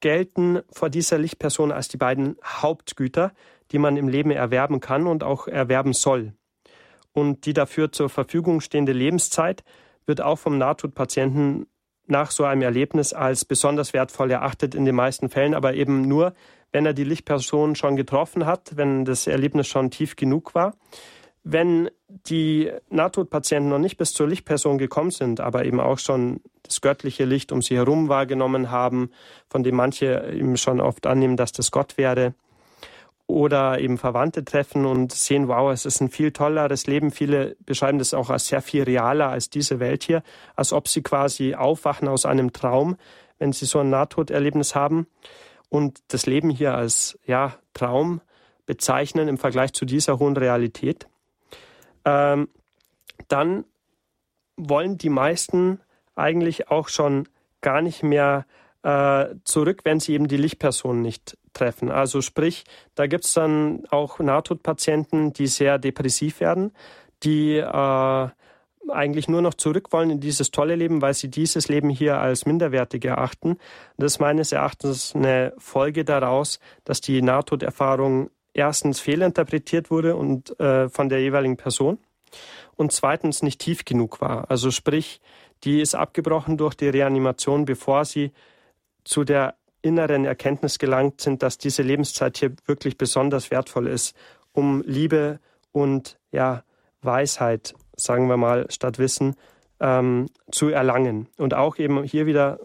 gelten vor dieser Lichtperson als die beiden Hauptgüter, die man im Leben erwerben kann und auch erwerben soll. Und die dafür zur Verfügung stehende Lebenszeit wird auch vom Nahtodpatienten nach so einem Erlebnis als besonders wertvoll erachtet in den meisten Fällen, aber eben nur, wenn er die Lichtperson schon getroffen hat, wenn das Erlebnis schon tief genug war. Wenn die Nahtodpatienten noch nicht bis zur Lichtperson gekommen sind, aber eben auch schon das göttliche Licht um sie herum wahrgenommen haben, von dem manche eben schon oft annehmen, dass das Gott wäre, oder eben Verwandte treffen und sehen, wow, es ist ein viel tolleres Leben. Viele beschreiben das auch als sehr viel realer als diese Welt hier, als ob sie quasi aufwachen aus einem Traum, wenn sie so ein Nahtoderlebnis haben und das Leben hier als ja, Traum bezeichnen im Vergleich zu dieser hohen Realität. Ähm, dann wollen die meisten eigentlich auch schon gar nicht mehr äh, zurück, wenn sie eben die Lichtperson nicht treffen. Also sprich, da gibt es dann auch Nahtodpatienten, die sehr depressiv werden, die äh, eigentlich nur noch zurück wollen in dieses tolle Leben, weil sie dieses Leben hier als minderwertig erachten. Das ist meines Erachtens eine Folge daraus, dass die Nahtoderfahrung erstens fehlinterpretiert wurde und äh, von der jeweiligen Person und zweitens nicht tief genug war. Also sprich, die ist abgebrochen durch die Reanimation, bevor sie zu der inneren Erkenntnis gelangt sind, dass diese Lebenszeit hier wirklich besonders wertvoll ist, um Liebe und ja, Weisheit, sagen wir mal, statt Wissen ähm, zu erlangen. Und auch eben hier wieder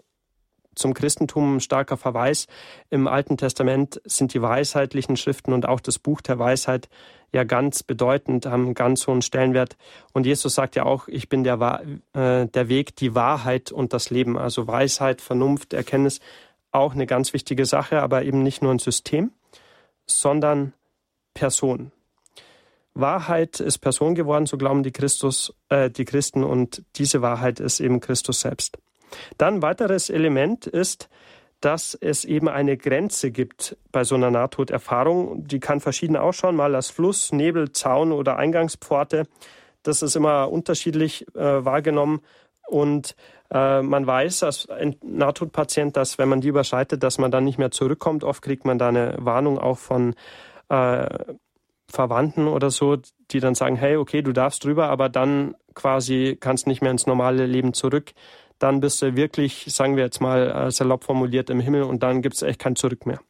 zum Christentum ein starker Verweis. Im Alten Testament sind die weisheitlichen Schriften und auch das Buch der Weisheit ja ganz bedeutend, haben einen ganz hohen Stellenwert. Und Jesus sagt ja auch, ich bin der, äh, der Weg, die Wahrheit und das Leben. Also Weisheit, Vernunft, Erkenntnis auch eine ganz wichtige Sache, aber eben nicht nur ein System, sondern Person. Wahrheit ist Person geworden, so glauben die, Christus, äh, die Christen, und diese Wahrheit ist eben Christus selbst. Dann weiteres Element ist, dass es eben eine Grenze gibt bei so einer Nahtoderfahrung. Die kann verschieden ausschauen, mal als Fluss, Nebel, Zaun oder Eingangspforte. Das ist immer unterschiedlich äh, wahrgenommen. Und äh, man weiß als ein Nahtodpatient, dass wenn man die überschreitet, dass man dann nicht mehr zurückkommt. Oft kriegt man da eine Warnung auch von äh, Verwandten oder so, die dann sagen, hey, okay, du darfst drüber, aber dann quasi kannst nicht mehr ins normale Leben zurück. Dann bist du wirklich, sagen wir jetzt mal äh, salopp formuliert, im Himmel und dann gibt es echt kein Zurück mehr.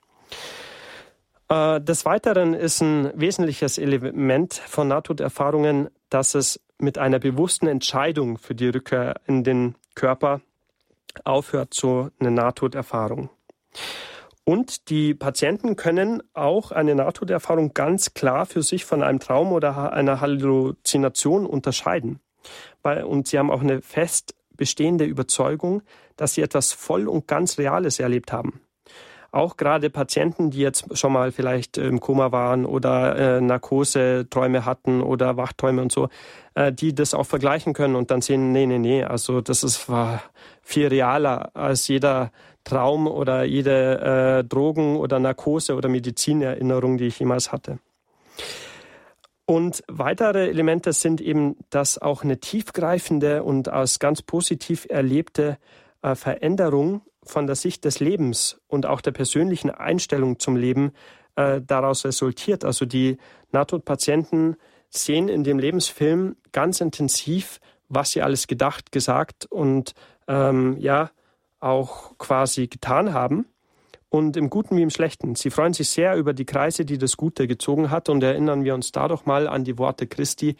Äh, des Weiteren ist ein wesentliches Element von Nahtoderfahrungen, dass es mit einer bewussten Entscheidung für die Rückkehr in den Körper aufhört, so eine Nahtoderfahrung. Und die Patienten können auch eine Nahtoderfahrung ganz klar für sich von einem Traum oder einer Halluzination unterscheiden. Und sie haben auch eine fest bestehende Überzeugung, dass sie etwas voll und ganz Reales erlebt haben auch gerade Patienten, die jetzt schon mal vielleicht im Koma waren oder äh, Narkoseträume hatten oder Wachträume und so, äh, die das auch vergleichen können und dann sehen, nee, nee, nee, also das ist war viel realer als jeder Traum oder jede äh, Drogen- oder Narkose- oder Medizinerinnerung, die ich jemals hatte. Und weitere Elemente sind eben, dass auch eine tiefgreifende und als ganz positiv erlebte äh, Veränderung von der Sicht des Lebens und auch der persönlichen Einstellung zum Leben äh, daraus resultiert. Also die Nahtodpatienten sehen in dem Lebensfilm ganz intensiv, was sie alles gedacht, gesagt und ähm, ja auch quasi getan haben. Und im Guten wie im Schlechten. Sie freuen sich sehr über die Kreise, die das Gute gezogen hat. Und erinnern wir uns da doch mal an die Worte Christi,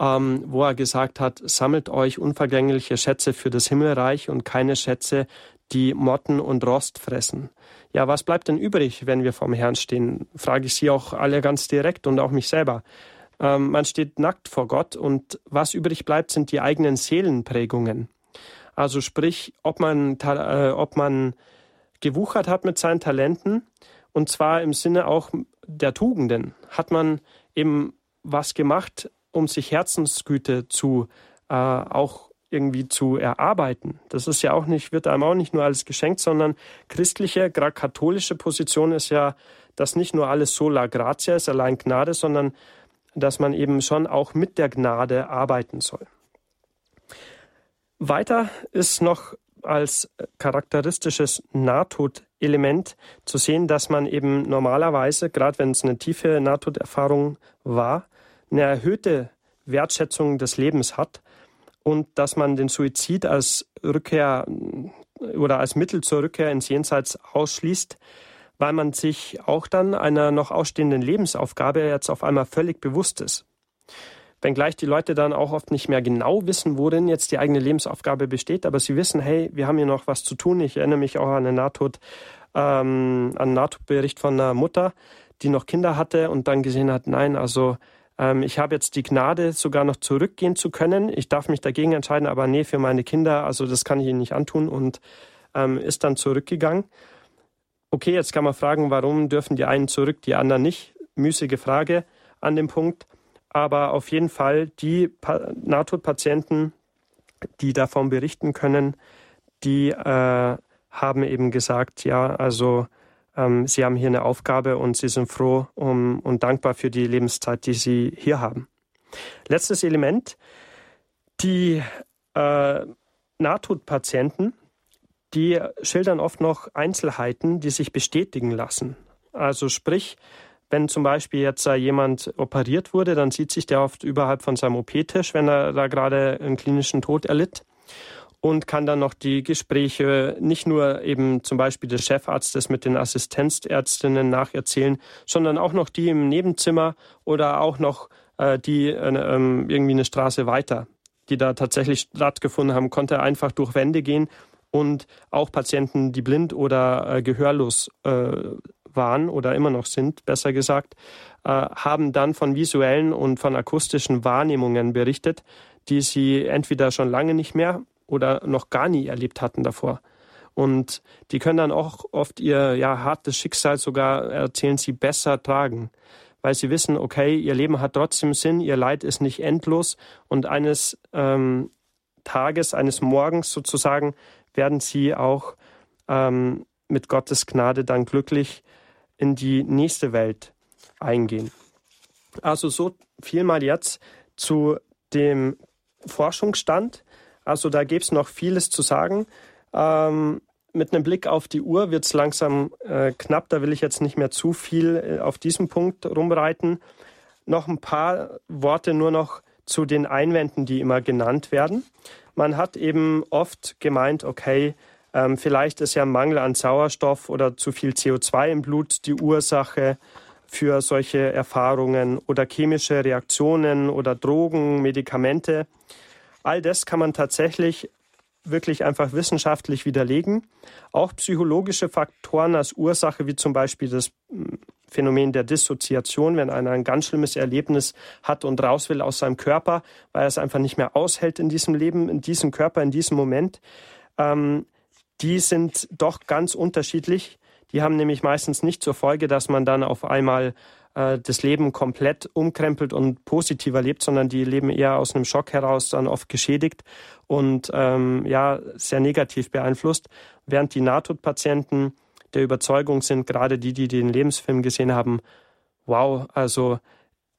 ähm, wo er gesagt hat, sammelt euch unvergängliche Schätze für das Himmelreich und keine Schätze, die Motten und Rost fressen. Ja, was bleibt denn übrig, wenn wir vorm Herrn stehen? Frage ich Sie auch alle ganz direkt und auch mich selber. Ähm, man steht nackt vor Gott und was übrig bleibt, sind die eigenen Seelenprägungen. Also sprich, ob man, äh, ob man gewuchert hat mit seinen Talenten und zwar im Sinne auch der Tugenden. Hat man eben was gemacht, um sich Herzensgüte zu äh, auch irgendwie zu erarbeiten. Das ist ja auch nicht, wird einem auch nicht nur alles geschenkt, sondern christliche, gerade katholische Position ist ja, dass nicht nur alles sola gratia ist, allein Gnade, sondern dass man eben schon auch mit der Gnade arbeiten soll. Weiter ist noch als charakteristisches Nahtodelement zu sehen, dass man eben normalerweise, gerade wenn es eine tiefe Nahtoderfahrung war, eine erhöhte Wertschätzung des Lebens hat und dass man den Suizid als Rückkehr oder als Mittel zur Rückkehr ins Jenseits ausschließt, weil man sich auch dann einer noch ausstehenden Lebensaufgabe jetzt auf einmal völlig bewusst ist. Wenngleich die Leute dann auch oft nicht mehr genau wissen, worin jetzt die eigene Lebensaufgabe besteht, aber sie wissen, hey, wir haben hier noch was zu tun. Ich erinnere mich auch an einen Nahtod, ähm, an Nahtodbericht von einer Mutter, die noch Kinder hatte und dann gesehen hat, nein, also ich habe jetzt die Gnade, sogar noch zurückgehen zu können. Ich darf mich dagegen entscheiden, aber nee, für meine Kinder, also das kann ich ihnen nicht antun und ähm, ist dann zurückgegangen. Okay, jetzt kann man fragen, warum dürfen die einen zurück, die anderen nicht? Müßige Frage an dem Punkt. Aber auf jeden Fall die Nahtodpatienten, die davon berichten können, die äh, haben eben gesagt, ja, also ähm, sie haben hier eine Aufgabe und sie sind froh um, und dankbar für die Lebenszeit, die sie hier haben. Letztes Element, die äh, Nahtodpatienten, die schildern oft noch Einzelheiten, die sich bestätigen lassen. Also sprich, wenn zum Beispiel jetzt jemand operiert wurde, dann sieht sich der oft überhalb von seinem OP-Tisch, wenn er da gerade einen klinischen Tod erlitt und kann dann noch die Gespräche nicht nur eben zum Beispiel des Chefarztes mit den Assistenzärztinnen nacherzählen, sondern auch noch die im Nebenzimmer oder auch noch äh, die äh, ähm, irgendwie eine Straße weiter, die da tatsächlich stattgefunden haben, konnte einfach durch Wände gehen und auch Patienten, die blind oder äh, gehörlos äh, waren oder immer noch sind, besser gesagt, äh, haben dann von visuellen und von akustischen Wahrnehmungen berichtet, die sie entweder schon lange nicht mehr oder noch gar nie erlebt hatten davor. Und die können dann auch oft ihr ja, hartes Schicksal sogar, erzählen sie, besser tragen, weil sie wissen, okay, ihr Leben hat trotzdem Sinn, ihr Leid ist nicht endlos und eines ähm, Tages, eines Morgens sozusagen, werden sie auch ähm, mit Gottes Gnade dann glücklich in die nächste Welt eingehen. Also so viel mal jetzt zu dem Forschungsstand. Also da gäbe es noch vieles zu sagen. Ähm, mit einem Blick auf die Uhr wird es langsam äh, knapp. Da will ich jetzt nicht mehr zu viel äh, auf diesem Punkt rumreiten. Noch ein paar Worte nur noch zu den Einwänden, die immer genannt werden. Man hat eben oft gemeint, okay, ähm, vielleicht ist ja Mangel an Sauerstoff oder zu viel CO2 im Blut die Ursache für solche Erfahrungen oder chemische Reaktionen oder Drogen, Medikamente. All das kann man tatsächlich wirklich einfach wissenschaftlich widerlegen. Auch psychologische Faktoren als Ursache, wie zum Beispiel das hm, Phänomen der Dissoziation, wenn einer ein ganz schlimmes Erlebnis hat und raus will aus seinem Körper, weil er es einfach nicht mehr aushält in diesem Leben, in diesem Körper, in diesem Moment. Ähm, die sind doch ganz unterschiedlich. Die haben nämlich meistens nicht zur Folge, dass man dann auf einmal äh, das Leben komplett umkrempelt und positiver lebt, sondern die leben eher aus einem Schock heraus dann oft geschädigt und ähm, ja sehr negativ beeinflusst, während die Nahtodpatienten der Überzeugung sind, gerade die, die den Lebensfilm gesehen haben, wow, also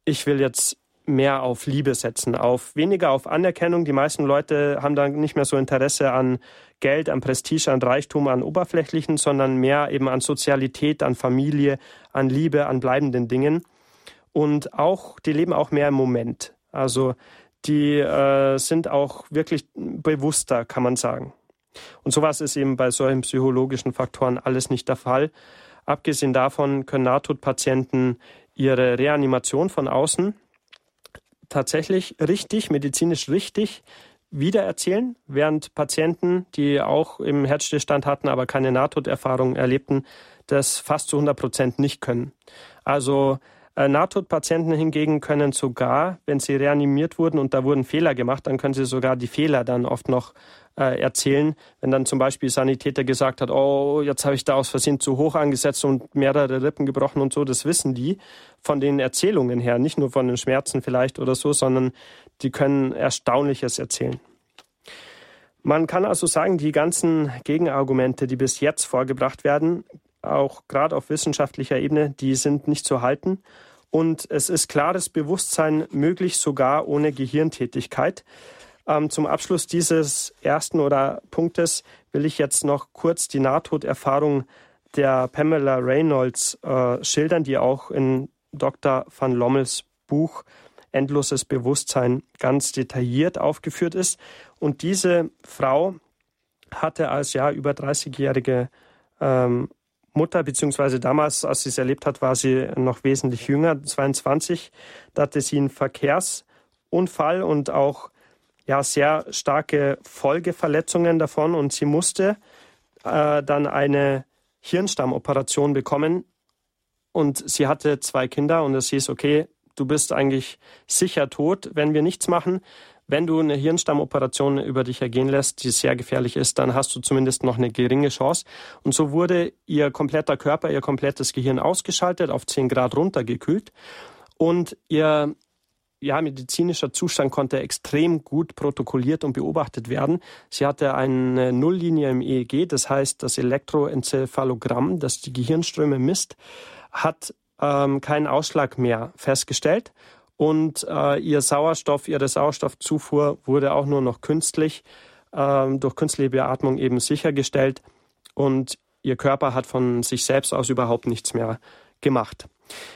ich will jetzt mehr auf Liebe setzen, auf weniger auf Anerkennung. Die meisten Leute haben dann nicht mehr so Interesse an Geld, an Prestige, an Reichtum, an Oberflächlichen, sondern mehr eben an Sozialität, an Familie, an Liebe, an bleibenden Dingen. Und auch, die leben auch mehr im Moment. Also die äh, sind auch wirklich bewusster, kann man sagen. Und sowas ist eben bei solchen psychologischen Faktoren alles nicht der Fall. Abgesehen davon können Nahtodpatienten ihre Reanimation von außen tatsächlich richtig, medizinisch richtig wiedererzählen, während Patienten, die auch im Herzstillstand hatten, aber keine Nahtoderfahrung erlebten, das fast zu 100 Prozent nicht können. Also Nahtodpatienten hingegen können sogar, wenn sie reanimiert wurden und da wurden Fehler gemacht, dann können sie sogar die Fehler dann oft noch äh, erzählen. Wenn dann zum Beispiel Sanitäter gesagt hat, oh, jetzt habe ich da aus Versehen zu hoch angesetzt und mehrere Rippen gebrochen und so, das wissen die von den Erzählungen her, nicht nur von den Schmerzen vielleicht oder so, sondern die können Erstaunliches erzählen. Man kann also sagen, die ganzen Gegenargumente, die bis jetzt vorgebracht werden, auch gerade auf wissenschaftlicher Ebene, die sind nicht zu halten. Und es ist klares Bewusstsein möglich, sogar ohne Gehirntätigkeit. Ähm, zum Abschluss dieses ersten oder Punktes will ich jetzt noch kurz die Nahtoderfahrung der Pamela Reynolds äh, schildern, die auch in Dr. van Lommels Buch Endloses Bewusstsein ganz detailliert aufgeführt ist. Und diese Frau hatte als ja über 30-jährige ähm, Mutter, beziehungsweise damals, als sie es erlebt hat, war sie noch wesentlich jünger, 22. Da hatte sie einen Verkehrsunfall und auch ja, sehr starke Folgeverletzungen davon und sie musste äh, dann eine Hirnstammoperation bekommen und sie hatte zwei Kinder und es hieß, okay, du bist eigentlich sicher tot, wenn wir nichts machen. Wenn du eine Hirnstammoperation über dich ergehen lässt, die sehr gefährlich ist, dann hast du zumindest noch eine geringe Chance. Und so wurde ihr kompletter Körper, ihr komplettes Gehirn ausgeschaltet, auf 10 Grad runtergekühlt. Und ihr ja, medizinischer Zustand konnte extrem gut protokolliert und beobachtet werden. Sie hatte eine Nulllinie im EEG, das heißt das Elektroenzephalogramm, das die Gehirnströme misst, hat ähm, keinen Ausschlag mehr festgestellt und äh, ihr Sauerstoff, ihre Sauerstoffzufuhr wurde auch nur noch künstlich äh, durch künstliche Beatmung eben sichergestellt und ihr Körper hat von sich selbst aus überhaupt nichts mehr gemacht.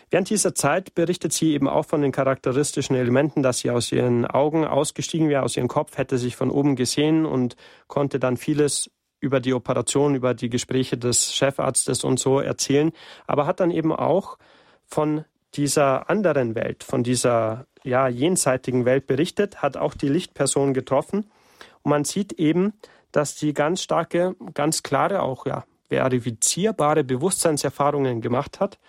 Während dieser Zeit berichtet sie eben auch von den charakteristischen Elementen, dass sie aus ihren Augen ausgestiegen wäre, aus ihrem Kopf, hätte sich von oben gesehen und konnte dann vieles über die Operation, über die Gespräche des Chefarztes und so erzählen, aber hat dann eben auch von dieser anderen Welt, von dieser ja, jenseitigen Welt berichtet, hat auch die Lichtperson getroffen. Und man sieht eben, dass die ganz starke, ganz klare, auch ja, verifizierbare Bewusstseinserfahrungen gemacht hat,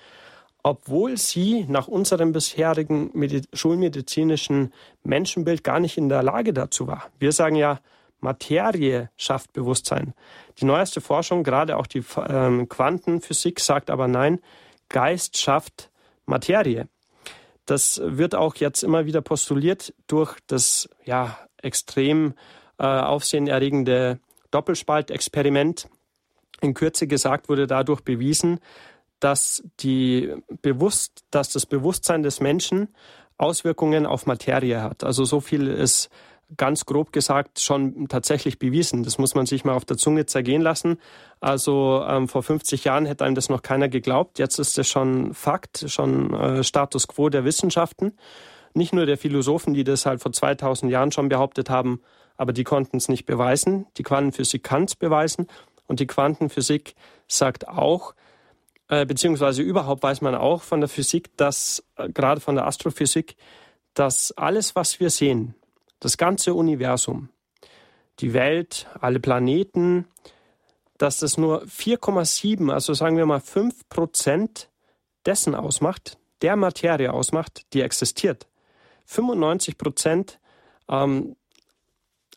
obwohl sie nach unserem bisherigen schulmedizinischen Menschenbild gar nicht in der Lage dazu war. Wir sagen ja, Materie schafft Bewusstsein. Die neueste Forschung, gerade auch die ähm, Quantenphysik, sagt aber nein, Geist schafft Materie. Das wird auch jetzt immer wieder postuliert durch das ja, extrem äh, aufsehenerregende Doppelspaltexperiment. In Kürze gesagt wurde dadurch bewiesen, dass, die bewusst, dass das Bewusstsein des Menschen Auswirkungen auf Materie hat. Also so viel ist ganz grob gesagt schon tatsächlich bewiesen. Das muss man sich mal auf der Zunge zergehen lassen. Also ähm, vor 50 Jahren hätte einem das noch keiner geglaubt. Jetzt ist es schon Fakt, schon äh, Status quo der Wissenschaften. Nicht nur der Philosophen, die das halt vor 2000 Jahren schon behauptet haben, aber die konnten es nicht beweisen. Die Quantenphysik kann es beweisen. Und die Quantenphysik sagt auch, äh, beziehungsweise überhaupt weiß man auch von der Physik, dass, äh, gerade von der Astrophysik, dass alles, was wir sehen, das ganze Universum, die Welt, alle Planeten, dass das nur 4,7, also sagen wir mal 5 Prozent dessen ausmacht, der Materie ausmacht, die existiert. 95 Prozent ähm,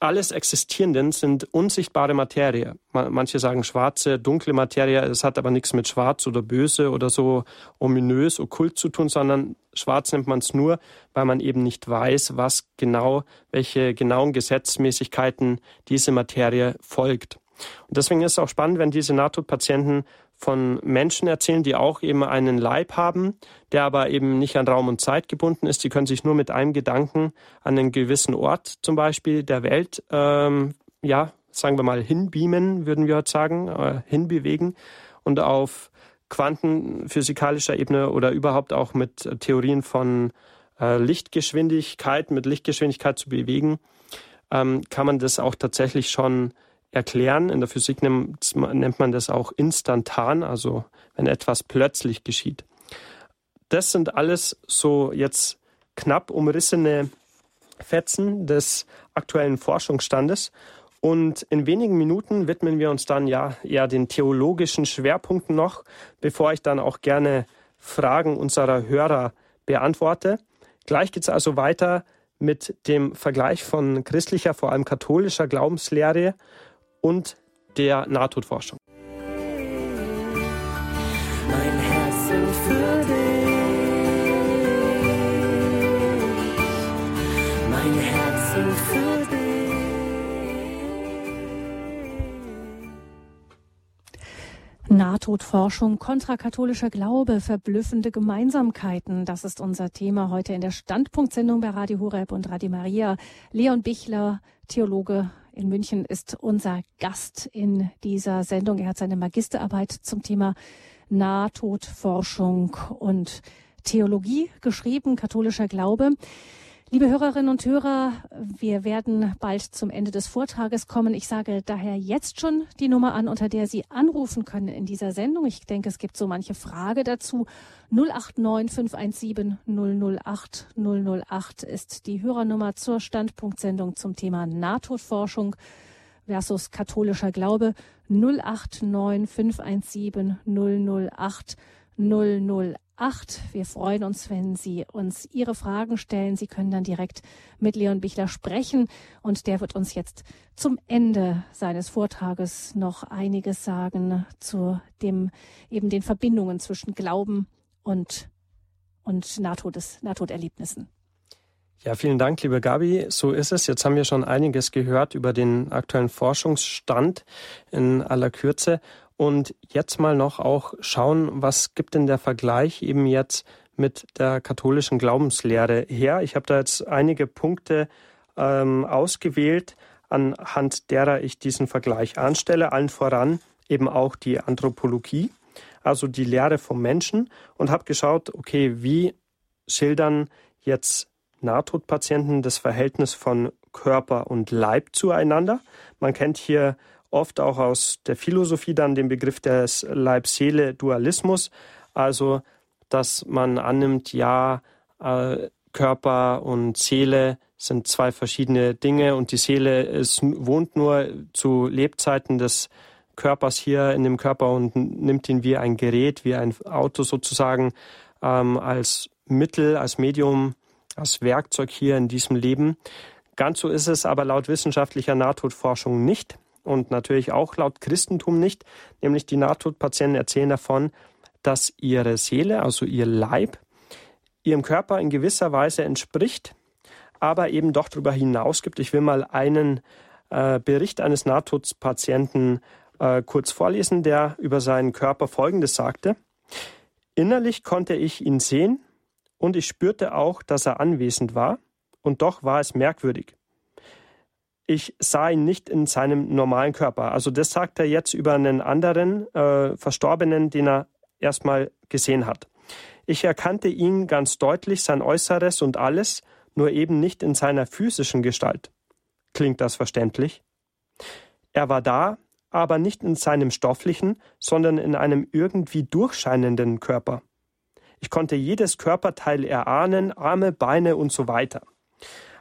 alles Existierenden sind unsichtbare Materie. Manche sagen schwarze, dunkle Materie. Es hat aber nichts mit schwarz oder böse oder so ominös, okkult zu tun, sondern schwarz nennt man es nur, weil man eben nicht weiß, was genau, welche genauen Gesetzmäßigkeiten diese Materie folgt. Und deswegen ist es auch spannend, wenn diese Nahtodpatienten von Menschen erzählen, die auch eben einen Leib haben, der aber eben nicht an Raum und Zeit gebunden ist. Die können sich nur mit einem Gedanken an einen gewissen Ort zum Beispiel der Welt, ähm, ja, sagen wir mal, hinbeamen, würden wir heute sagen, äh, hinbewegen und auf quantenphysikalischer Ebene oder überhaupt auch mit Theorien von äh, Lichtgeschwindigkeit, mit Lichtgeschwindigkeit zu bewegen, ähm, kann man das auch tatsächlich schon erklären. In der Physik nennt, nennt man das auch instantan, also wenn etwas plötzlich geschieht. Das sind alles so jetzt knapp umrissene Fetzen des aktuellen Forschungsstandes. Und in wenigen Minuten widmen wir uns dann ja eher den theologischen Schwerpunkten noch, bevor ich dann auch gerne Fragen unserer Hörer beantworte. Gleich geht es also weiter mit dem Vergleich von christlicher, vor allem katholischer Glaubenslehre und der Nahtodforschung. Mein Herz für dich. Mein Herz für dich. Nahtodforschung, kontrakatholischer Glaube, verblüffende Gemeinsamkeiten. Das ist unser Thema heute in der Standpunktsendung bei Radio Horeb und Radio Maria. Leon Bichler, Theologe in München, ist unser Gast in dieser Sendung. Er hat seine Magisterarbeit zum Thema Nahtodforschung und Theologie geschrieben, katholischer Glaube. Liebe Hörerinnen und Hörer, wir werden bald zum Ende des Vortrages kommen. Ich sage daher jetzt schon die Nummer an, unter der Sie anrufen können in dieser Sendung. Ich denke, es gibt so manche Frage dazu. 089 517 008 008 ist die Hörernummer zur Standpunktsendung zum Thema Nahtodforschung versus katholischer Glaube. 089 517 008 008. 8. Wir freuen uns, wenn Sie uns Ihre Fragen stellen. Sie können dann direkt mit Leon Bichler sprechen und der wird uns jetzt zum Ende seines Vortrages noch einiges sagen zu dem, eben den Verbindungen zwischen Glauben und, und Nahtodes, Nahtoderlebnissen. Ja, vielen Dank, liebe Gabi. So ist es. Jetzt haben wir schon einiges gehört über den aktuellen Forschungsstand in aller Kürze. Und jetzt mal noch auch schauen, was gibt denn der Vergleich eben jetzt mit der katholischen Glaubenslehre her? Ich habe da jetzt einige Punkte ähm, ausgewählt, anhand derer ich diesen Vergleich anstelle. Allen voran eben auch die Anthropologie, also die Lehre vom Menschen und habe geschaut, okay, wie schildern jetzt Nahtodpatienten das Verhältnis von Körper und Leib zueinander. Man kennt hier oft auch aus der Philosophie dann den Begriff des Leib-Seele-Dualismus, also dass man annimmt, ja, äh, Körper und Seele sind zwei verschiedene Dinge und die Seele ist, wohnt nur zu Lebzeiten des Körpers hier in dem Körper und nimmt ihn wie ein Gerät, wie ein Auto sozusagen ähm, als Mittel, als Medium, als Werkzeug hier in diesem Leben. Ganz so ist es aber laut wissenschaftlicher Nahtodforschung nicht und natürlich auch laut Christentum nicht, nämlich die Nahtodpatienten erzählen davon, dass ihre Seele, also ihr Leib, ihrem Körper in gewisser Weise entspricht, aber eben doch darüber hinaus gibt. Ich will mal einen äh, Bericht eines Nahtodspatienten äh, kurz vorlesen, der über seinen Körper Folgendes sagte. Innerlich konnte ich ihn sehen und ich spürte auch, dass er anwesend war, und doch war es merkwürdig ich sah ihn nicht in seinem normalen Körper. Also das sagt er jetzt über einen anderen äh, Verstorbenen, den er erstmal gesehen hat. Ich erkannte ihn ganz deutlich, sein Äußeres und alles, nur eben nicht in seiner physischen Gestalt. Klingt das verständlich? Er war da, aber nicht in seinem stofflichen, sondern in einem irgendwie durchscheinenden Körper. Ich konnte jedes Körperteil erahnen, Arme, Beine und so weiter.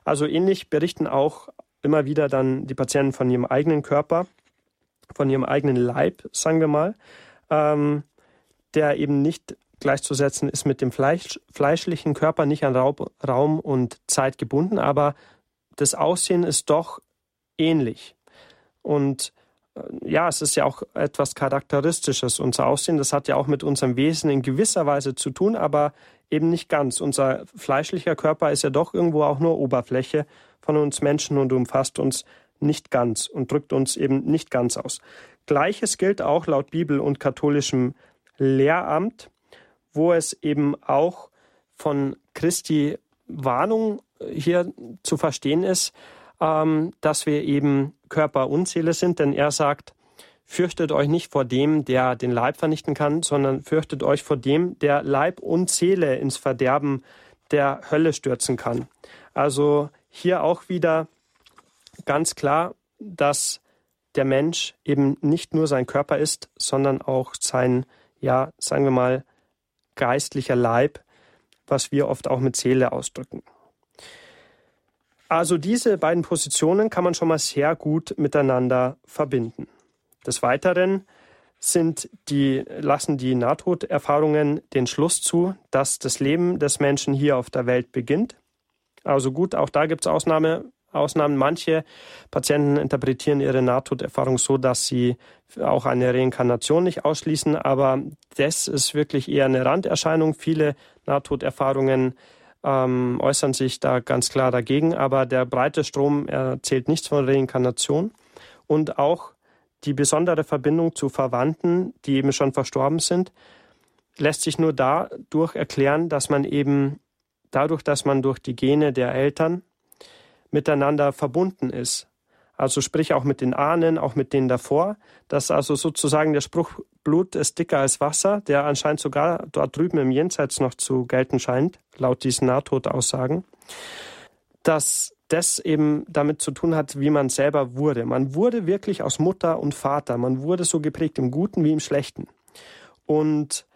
Also ähnlich berichten auch immer wieder dann die Patienten von ihrem eigenen Körper, von ihrem eigenen Leib, sagen wir mal, ähm, der eben nicht gleichzusetzen ist mit dem Fleisch, fleischlichen Körper, nicht an Raub, Raum und Zeit gebunden, aber das Aussehen ist doch ähnlich. Und äh, ja, es ist ja auch etwas Charakteristisches. Unser Aussehen, das hat ja auch mit unserem Wesen in gewisser Weise zu tun, aber eben nicht ganz. Unser fleischlicher Körper ist ja doch irgendwo auch nur Oberfläche von uns Menschen und umfasst uns nicht ganz und drückt uns eben nicht ganz aus. Gleiches gilt auch laut Bibel und katholischem Lehramt, wo es eben auch von Christi Warnung hier zu verstehen ist, ähm, dass wir eben Körper und Seele sind, denn er sagt, fürchtet euch nicht vor dem, der den Leib vernichten kann, sondern fürchtet euch vor dem, der Leib und Seele ins Verderben der Hölle stürzen kann. Also hier auch wieder ganz klar, dass der Mensch eben nicht nur sein Körper ist, sondern auch sein, ja, sagen wir mal, geistlicher Leib, was wir oft auch mit Seele ausdrücken. Also diese beiden Positionen kann man schon mal sehr gut miteinander verbinden. Des Weiteren sind die, lassen die Nahtoderfahrungen den Schluss zu, dass das Leben des Menschen hier auf der Welt beginnt. Also gut, auch da gibt es Ausnahme, Ausnahmen. Manche Patienten interpretieren ihre Nahtoderfahrung so, dass sie auch eine Reinkarnation nicht ausschließen, aber das ist wirklich eher eine Randerscheinung. Viele Nahtoderfahrungen ähm, äußern sich da ganz klar dagegen, aber der breite Strom erzählt nichts von Reinkarnation. Und auch die besondere Verbindung zu Verwandten, die eben schon verstorben sind, lässt sich nur dadurch erklären, dass man eben dadurch, dass man durch die Gene der Eltern miteinander verbunden ist. Also sprich auch mit den Ahnen, auch mit denen davor, dass also sozusagen der Spruch Blut ist dicker als Wasser, der anscheinend sogar dort drüben im Jenseits noch zu gelten scheint, laut diesen Nahtodaussagen, dass das eben damit zu tun hat, wie man selber wurde. Man wurde wirklich aus Mutter und Vater. Man wurde so geprägt im Guten wie im Schlechten. Und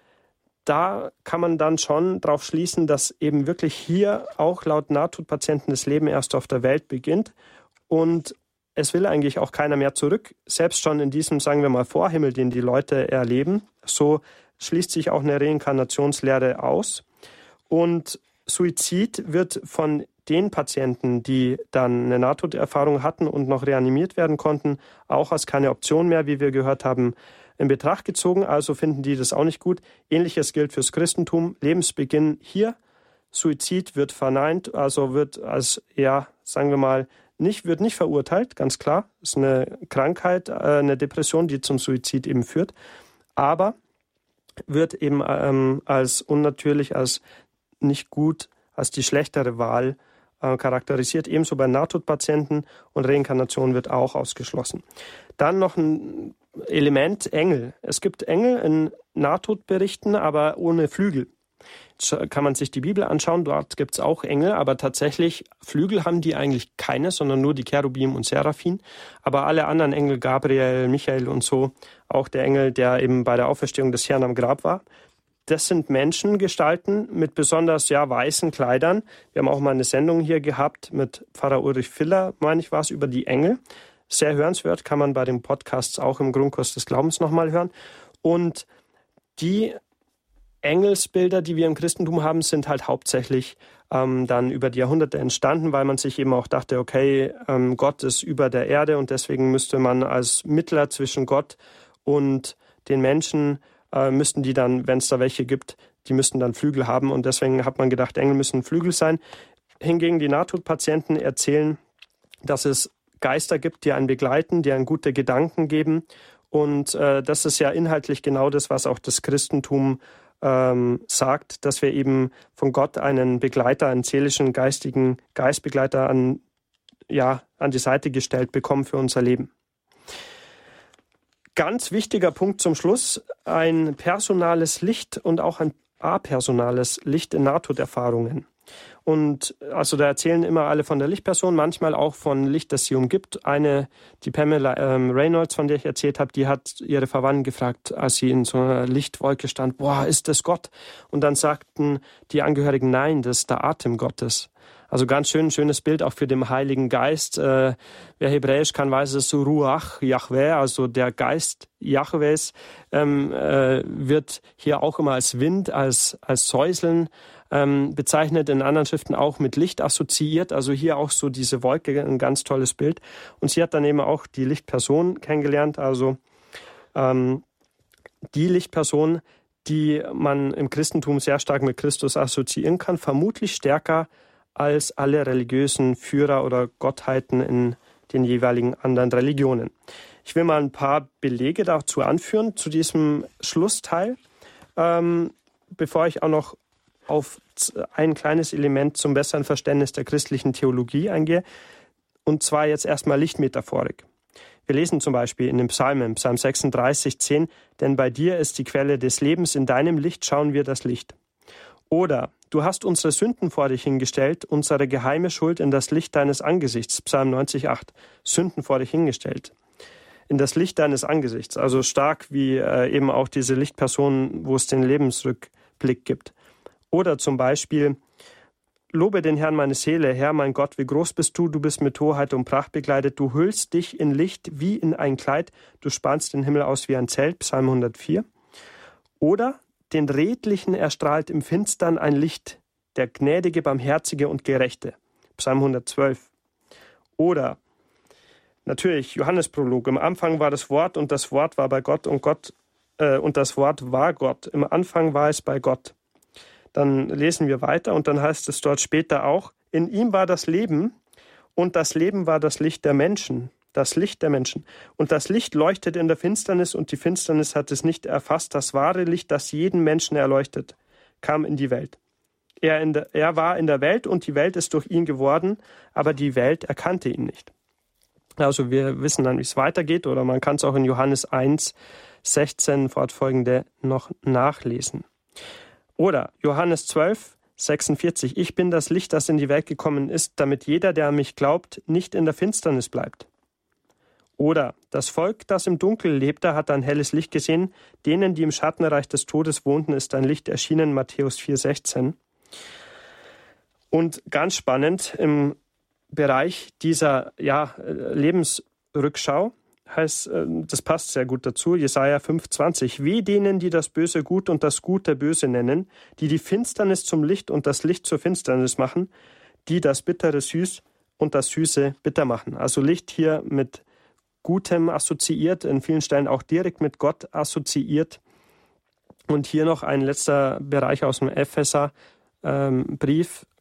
da kann man dann schon darauf schließen, dass eben wirklich hier auch laut Nahtodpatienten das Leben erst auf der Welt beginnt. Und es will eigentlich auch keiner mehr zurück, selbst schon in diesem, sagen wir mal, Vorhimmel, den die Leute erleben. So schließt sich auch eine Reinkarnationslehre aus. Und Suizid wird von den Patienten, die dann eine Nahtoderfahrung hatten und noch reanimiert werden konnten, auch als keine Option mehr, wie wir gehört haben, in Betracht gezogen. Also finden die das auch nicht gut. Ähnliches gilt fürs Christentum. Lebensbeginn hier. Suizid wird verneint, also wird als, ja, sagen wir mal, nicht, wird nicht verurteilt, ganz klar. Ist eine Krankheit, äh, eine Depression, die zum Suizid eben führt. Aber wird eben ähm, als unnatürlich, als nicht gut, als die schlechtere Wahl äh, charakterisiert, ebenso bei Nahtodpatienten und Reinkarnation wird auch ausgeschlossen. Dann noch ein Element Engel. Es gibt Engel in Nahtodberichten, aber ohne Flügel. Jetzt kann man sich die Bibel anschauen, dort gibt es auch Engel, aber tatsächlich Flügel haben die eigentlich keine, sondern nur die Cherubim und Seraphim. Aber alle anderen Engel, Gabriel, Michael und so, auch der Engel, der eben bei der Auferstehung des Herrn am Grab war, das sind Menschengestalten mit besonders ja weißen Kleidern. Wir haben auch mal eine Sendung hier gehabt mit Pfarrer Ulrich Filler, meine ich, war über die Engel. Sehr hörenswert, kann man bei den Podcasts auch im Grundkurs des Glaubens nochmal hören. Und die Engelsbilder, die wir im Christentum haben, sind halt hauptsächlich ähm, dann über die Jahrhunderte entstanden, weil man sich eben auch dachte, okay, ähm, Gott ist über der Erde und deswegen müsste man als Mittler zwischen Gott und den Menschen äh, müssten die dann, wenn es da welche gibt, die müssten dann Flügel haben und deswegen hat man gedacht, Engel müssen Flügel sein. Hingegen die Nahtodpatienten erzählen, dass es Geister gibt, die einen begleiten, die einen gute Gedanken geben. Und äh, das ist ja inhaltlich genau das, was auch das Christentum ähm, sagt, dass wir eben von Gott einen Begleiter, einen seelischen, geistigen Geistbegleiter an, ja, an die Seite gestellt bekommen für unser Leben. Ganz wichtiger Punkt zum Schluss, ein personales Licht und auch ein apersonales Licht in Nahtoderfahrungen. Und also da erzählen immer alle von der Lichtperson, manchmal auch von Licht, das sie umgibt. Eine, die Pamela ähm, Reynolds, von der ich erzählt habe, die hat ihre Verwandten gefragt, als sie in so einer Lichtwolke stand, boah, ist das Gott? Und dann sagten die Angehörigen, nein, das ist der Atem Gottes. Also ganz schön, schönes Bild auch für den Heiligen Geist. Äh, wer Hebräisch kann, weiß es, Ruach Yahweh, also der Geist Yahwehs, ähm, äh, wird hier auch immer als Wind, als, als Säuseln ähm, bezeichnet, in anderen Schriften auch mit Licht assoziiert. Also hier auch so diese Wolke, ein ganz tolles Bild. Und sie hat dann eben auch die Lichtperson kennengelernt, also ähm, die Lichtperson, die man im Christentum sehr stark mit Christus assoziieren kann, vermutlich stärker als alle religiösen Führer oder Gottheiten in den jeweiligen anderen Religionen. Ich will mal ein paar Belege dazu anführen, zu diesem Schlussteil, ähm, bevor ich auch noch auf ein kleines Element zum besseren Verständnis der christlichen Theologie eingehe. Und zwar jetzt erstmal Lichtmetaphorik. Wir lesen zum Beispiel in den Psalmen, Psalm 36, 10, denn bei dir ist die Quelle des Lebens, in deinem Licht schauen wir das Licht. Oder du hast unsere Sünden vor dich hingestellt, unsere geheime Schuld in das Licht deines Angesichts, Psalm 90, 8, Sünden vor dich hingestellt. In das Licht deines Angesichts, also stark wie äh, eben auch diese Lichtpersonen, wo es den Lebensrückblick gibt. Oder zum Beispiel, Lobe den Herrn meine Seele, Herr mein Gott, wie groß bist du, du bist mit Torheit und Pracht begleitet, du hüllst dich in Licht wie in ein Kleid, du spannst den Himmel aus wie ein Zelt, Psalm 104. Oder den Redlichen erstrahlt im Finstern ein Licht, der gnädige, barmherzige und gerechte, Psalm 112. Oder natürlich Johannesprolog, im Anfang war das Wort und das Wort war bei Gott und Gott äh, und das Wort war Gott, im Anfang war es bei Gott. Dann lesen wir weiter und dann heißt es dort später auch, in ihm war das Leben und das Leben war das Licht der Menschen, das Licht der Menschen. Und das Licht leuchtet in der Finsternis und die Finsternis hat es nicht erfasst. Das wahre Licht, das jeden Menschen erleuchtet, kam in die Welt. Er, der, er war in der Welt und die Welt ist durch ihn geworden, aber die Welt erkannte ihn nicht. Also wir wissen dann, wie es weitergeht, oder man kann es auch in Johannes 1, 16 fortfolgende noch nachlesen. Oder Johannes 12, 46. Ich bin das Licht, das in die Welt gekommen ist, damit jeder, der an mich glaubt, nicht in der Finsternis bleibt. Oder das Volk, das im Dunkel lebte, hat ein helles Licht gesehen. Denen, die im Schattenreich des Todes wohnten, ist ein Licht erschienen. Matthäus 4,16. Und ganz spannend im Bereich dieser ja, Lebensrückschau heißt, äh, das passt sehr gut dazu, Jesaja 5,20. Wie denen, die das Böse gut und das Gute böse nennen, die die Finsternis zum Licht und das Licht zur Finsternis machen, die das Bittere süß und das Süße bitter machen. Also Licht hier mit Gutem assoziiert, in vielen Stellen auch direkt mit Gott assoziiert. Und hier noch ein letzter Bereich aus dem Epheser ähm,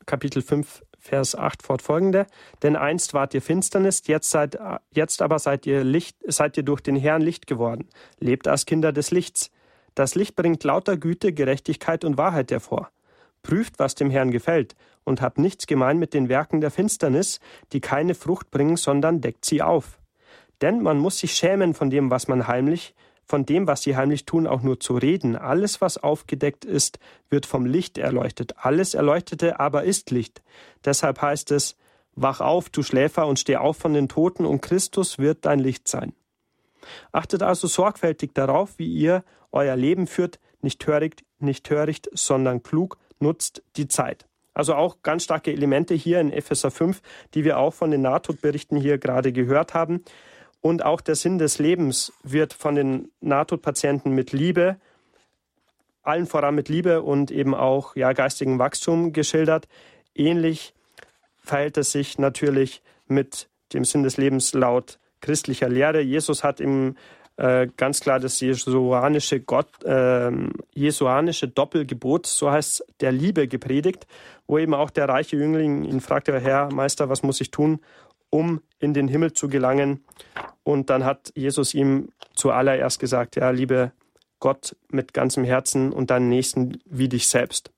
Kapitel 5, Vers 8 fortfolgende. Denn einst wart ihr Finsternis, jetzt, seid, jetzt aber seid ihr, Licht, seid ihr durch den Herrn Licht geworden. Lebt als Kinder des Lichts. Das Licht bringt lauter Güte, Gerechtigkeit und Wahrheit hervor. Prüft, was dem Herrn gefällt, und habt nichts gemein mit den Werken der Finsternis, die keine Frucht bringen, sondern deckt sie auf. Denn man muss sich schämen von dem, was man heimlich, von dem, was sie heimlich tun, auch nur zu reden. Alles, was aufgedeckt ist, wird vom Licht erleuchtet. Alles Erleuchtete aber ist Licht. Deshalb heißt es, Wach auf, du Schläfer, und steh auf von den Toten, und Christus wird dein Licht sein. Achtet also sorgfältig darauf, wie ihr euer Leben führt, nicht töricht, nicht töricht, sondern klug, nutzt die Zeit. Also auch ganz starke Elemente hier in Epheser 5, die wir auch von den Nahtodberichten hier gerade gehört haben. Und auch der Sinn des Lebens wird von den Nahtodpatienten mit Liebe, allen voran mit Liebe und eben auch ja, geistigem Wachstum geschildert. Ähnlich verhält es sich natürlich mit dem Sinn des Lebens laut christlicher Lehre. Jesus hat im äh, ganz klar das jesuanische, Gott, äh, jesuanische Doppelgebot, so heißt der Liebe gepredigt, wo eben auch der reiche Jüngling ihn fragte, Herr, Meister, was muss ich tun, um in den Himmel zu gelangen. Und dann hat Jesus ihm zuallererst gesagt, ja, liebe Gott mit ganzem Herzen und deinen Nächsten wie dich selbst.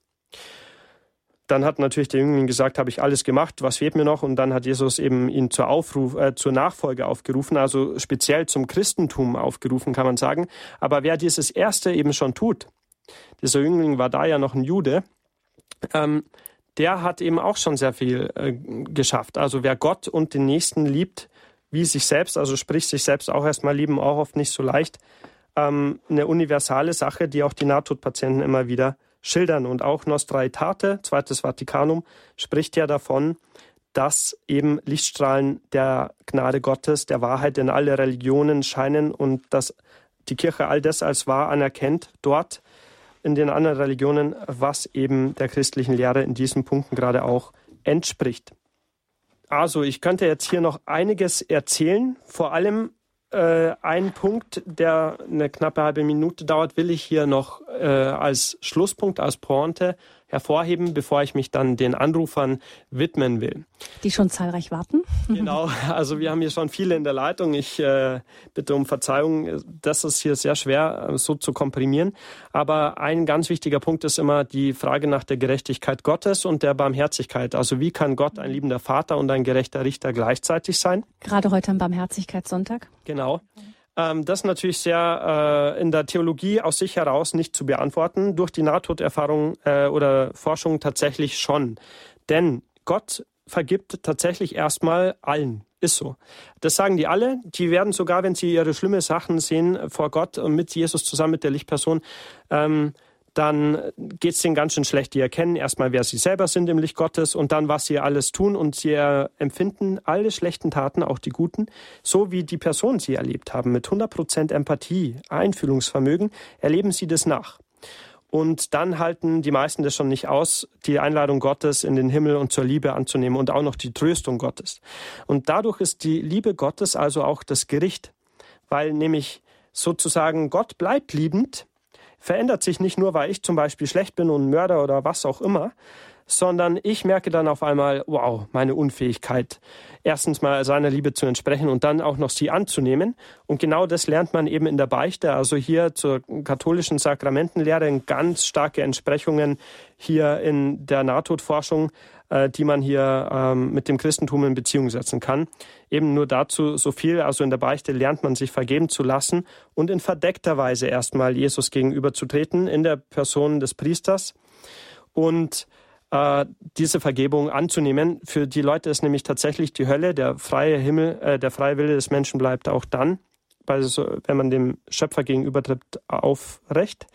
Dann hat natürlich der Jüngling gesagt, habe ich alles gemacht, was fehlt mir noch? Und dann hat Jesus eben ihn zur, Aufruf, äh, zur Nachfolge aufgerufen, also speziell zum Christentum aufgerufen, kann man sagen. Aber wer dieses Erste eben schon tut, dieser Jüngling war da ja noch ein Jude, ähm, der hat eben auch schon sehr viel äh, geschafft. Also wer Gott und den Nächsten liebt, wie sich selbst, also sprich sich selbst auch erstmal lieben, auch oft nicht so leicht, ähm, eine universale Sache, die auch die Nahtodpatienten immer wieder schildern. Und auch Nostra Aetate, Zweites Vatikanum, spricht ja davon, dass eben Lichtstrahlen der Gnade Gottes, der Wahrheit in alle Religionen scheinen und dass die Kirche all das als wahr anerkennt dort in den anderen Religionen, was eben der christlichen Lehre in diesen Punkten gerade auch entspricht. Also, ich könnte jetzt hier noch einiges erzählen. Vor allem äh, ein Punkt, der eine knappe halbe Minute dauert, will ich hier noch äh, als Schlusspunkt, als Pointe hervorheben, bevor ich mich dann den Anrufern widmen will. Die schon zahlreich warten. Genau, also wir haben hier schon viele in der Leitung. Ich äh, bitte um Verzeihung, das ist hier sehr schwer äh, so zu komprimieren. Aber ein ganz wichtiger Punkt ist immer die Frage nach der Gerechtigkeit Gottes und der Barmherzigkeit. Also wie kann Gott ein liebender Vater und ein gerechter Richter gleichzeitig sein? Gerade heute am Barmherzigkeitssonntag. Genau. Ähm, das ist natürlich sehr äh, in der Theologie aus sich heraus nicht zu beantworten. Durch die Nahtoderfahrung äh, oder Forschung tatsächlich schon. Denn Gott vergibt tatsächlich erstmal allen. Ist so. Das sagen die alle. Die werden sogar, wenn sie ihre schlimme Sachen sehen vor Gott und mit Jesus zusammen mit der Lichtperson, ähm, dann geht es denen ganz schön schlecht. Die erkennen erstmal, wer sie selber sind im Licht Gottes und dann, was sie alles tun und sie empfinden alle schlechten Taten, auch die guten, so wie die Person sie erlebt haben, mit 100% Empathie, Einfühlungsvermögen, erleben sie das nach. Und dann halten die meisten das schon nicht aus, die Einladung Gottes in den Himmel und zur Liebe anzunehmen und auch noch die Tröstung Gottes. Und dadurch ist die Liebe Gottes also auch das Gericht, weil nämlich sozusagen Gott bleibt liebend, verändert sich nicht nur, weil ich zum Beispiel schlecht bin und Mörder oder was auch immer, sondern ich merke dann auf einmal, wow, meine Unfähigkeit, erstens mal seiner Liebe zu entsprechen und dann auch noch sie anzunehmen. Und genau das lernt man eben in der Beichte, also hier zur katholischen Sakramentenlehre, ganz starke Entsprechungen hier in der Nahtodforschung, äh, die man hier ähm, mit dem Christentum in Beziehung setzen kann. Eben nur dazu so viel, also in der Beichte lernt man sich vergeben zu lassen und in verdeckter Weise erstmal Jesus gegenüberzutreten in der Person des Priesters. Und äh, diese Vergebung anzunehmen. Für die Leute ist nämlich tatsächlich die Hölle, der freie Himmel, äh, der freie Wille des Menschen bleibt auch dann, also wenn man dem Schöpfer gegenübertritt, aufrecht.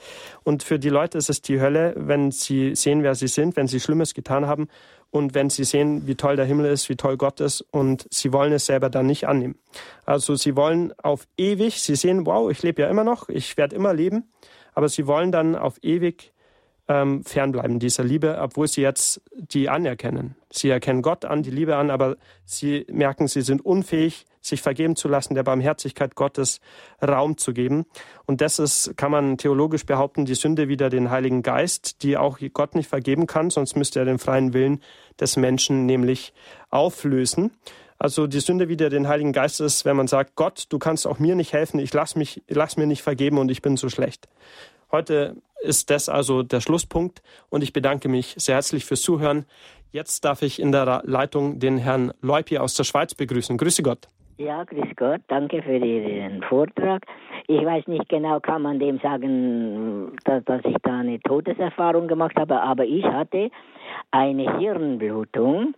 Und für die Leute ist es die Hölle, wenn sie sehen, wer sie sind, wenn sie Schlimmes getan haben und wenn sie sehen, wie toll der Himmel ist, wie toll Gott ist und sie wollen es selber dann nicht annehmen. Also sie wollen auf ewig, sie sehen, wow, ich lebe ja immer noch, ich werde immer leben, aber sie wollen dann auf ewig ähm, fernbleiben dieser Liebe, obwohl sie jetzt die anerkennen. Sie erkennen Gott an, die Liebe an, aber sie merken, sie sind unfähig, sich vergeben zu lassen, der Barmherzigkeit Gottes Raum zu geben. Und das ist, kann man theologisch behaupten, die Sünde wieder den Heiligen Geist, die auch Gott nicht vergeben kann, sonst müsste er den freien Willen des Menschen nämlich auflösen. Also die Sünde wieder den Heiligen Geist ist, wenn man sagt, Gott, du kannst auch mir nicht helfen, ich lass mich, lass mir nicht vergeben und ich bin so schlecht. Heute ist das also der Schlusspunkt und ich bedanke mich sehr herzlich fürs Zuhören. Jetzt darf ich in der Leitung den Herrn Leupi aus der Schweiz begrüßen. Grüße Gott. Ja, grüß Gott, danke für Ihren Vortrag. Ich weiß nicht genau, kann man dem sagen, dass, dass ich da eine Todeserfahrung gemacht habe, aber ich hatte eine Hirnblutung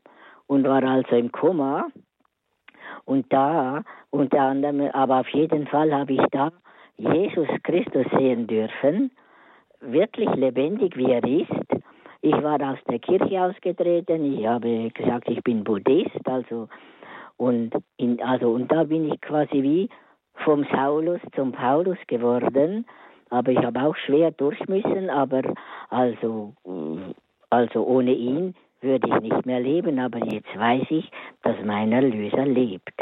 und war also im Koma. Und da, unter anderem, aber auf jeden Fall habe ich da Jesus Christus sehen dürfen, wirklich lebendig wie er ist. Ich war aus der Kirche ausgetreten, ich habe gesagt, ich bin Buddhist, also und in, also und da bin ich quasi wie vom Saulus zum Paulus geworden, aber ich habe auch schwer durch müssen, aber also also ohne ihn würde ich nicht mehr leben, aber jetzt weiß ich, dass mein Erlöser lebt.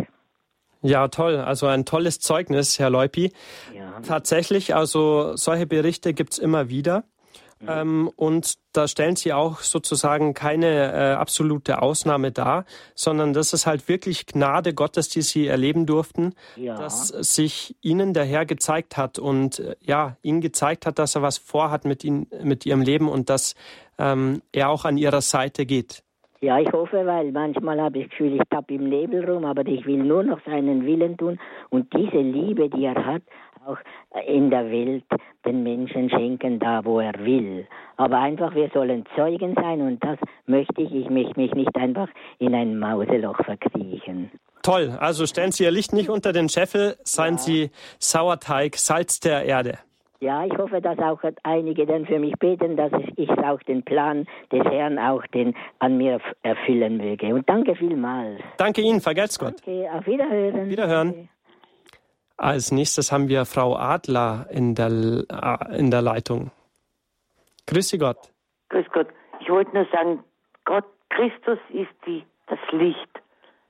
Ja, toll. Also ein tolles Zeugnis, Herr Leupi. Ja. Tatsächlich, also solche Berichte gibt's immer wieder. Mhm. Ähm, und da stellen Sie auch sozusagen keine äh, absolute Ausnahme dar, sondern das ist halt wirklich Gnade Gottes, die Sie erleben durften, ja. dass sich Ihnen der Herr gezeigt hat und äh, ja, Ihnen gezeigt hat, dass er was vorhat mit Ihnen, mit Ihrem Leben und dass ähm, er auch an Ihrer Seite geht. Ja, ich hoffe, weil manchmal habe ich das Gefühl, ich tappe im Nebel rum, aber ich will nur noch seinen Willen tun und diese Liebe, die er hat, auch in der Welt den Menschen schenken, da wo er will. Aber einfach, wir sollen Zeugen sein und das möchte ich. Ich möchte mich nicht einfach in ein Mauseloch verkriechen. Toll, also stellen Sie Ihr Licht nicht unter den Scheffel, seien ja. Sie Sauerteig, Salz der Erde. Ja, ich hoffe, dass auch einige dann für mich beten, dass ich auch den Plan des Herrn auch den an mir erfüllen möge. Und danke vielmals. Danke Ihnen, vergelt's Gott. Danke, auf Wiederhören. Wiederhören. Als nächstes haben wir Frau Adler in der, äh, in der Leitung. Grüße Gott. Grüß Gott. Ich wollte nur sagen, Gott, Christus ist die, das Licht.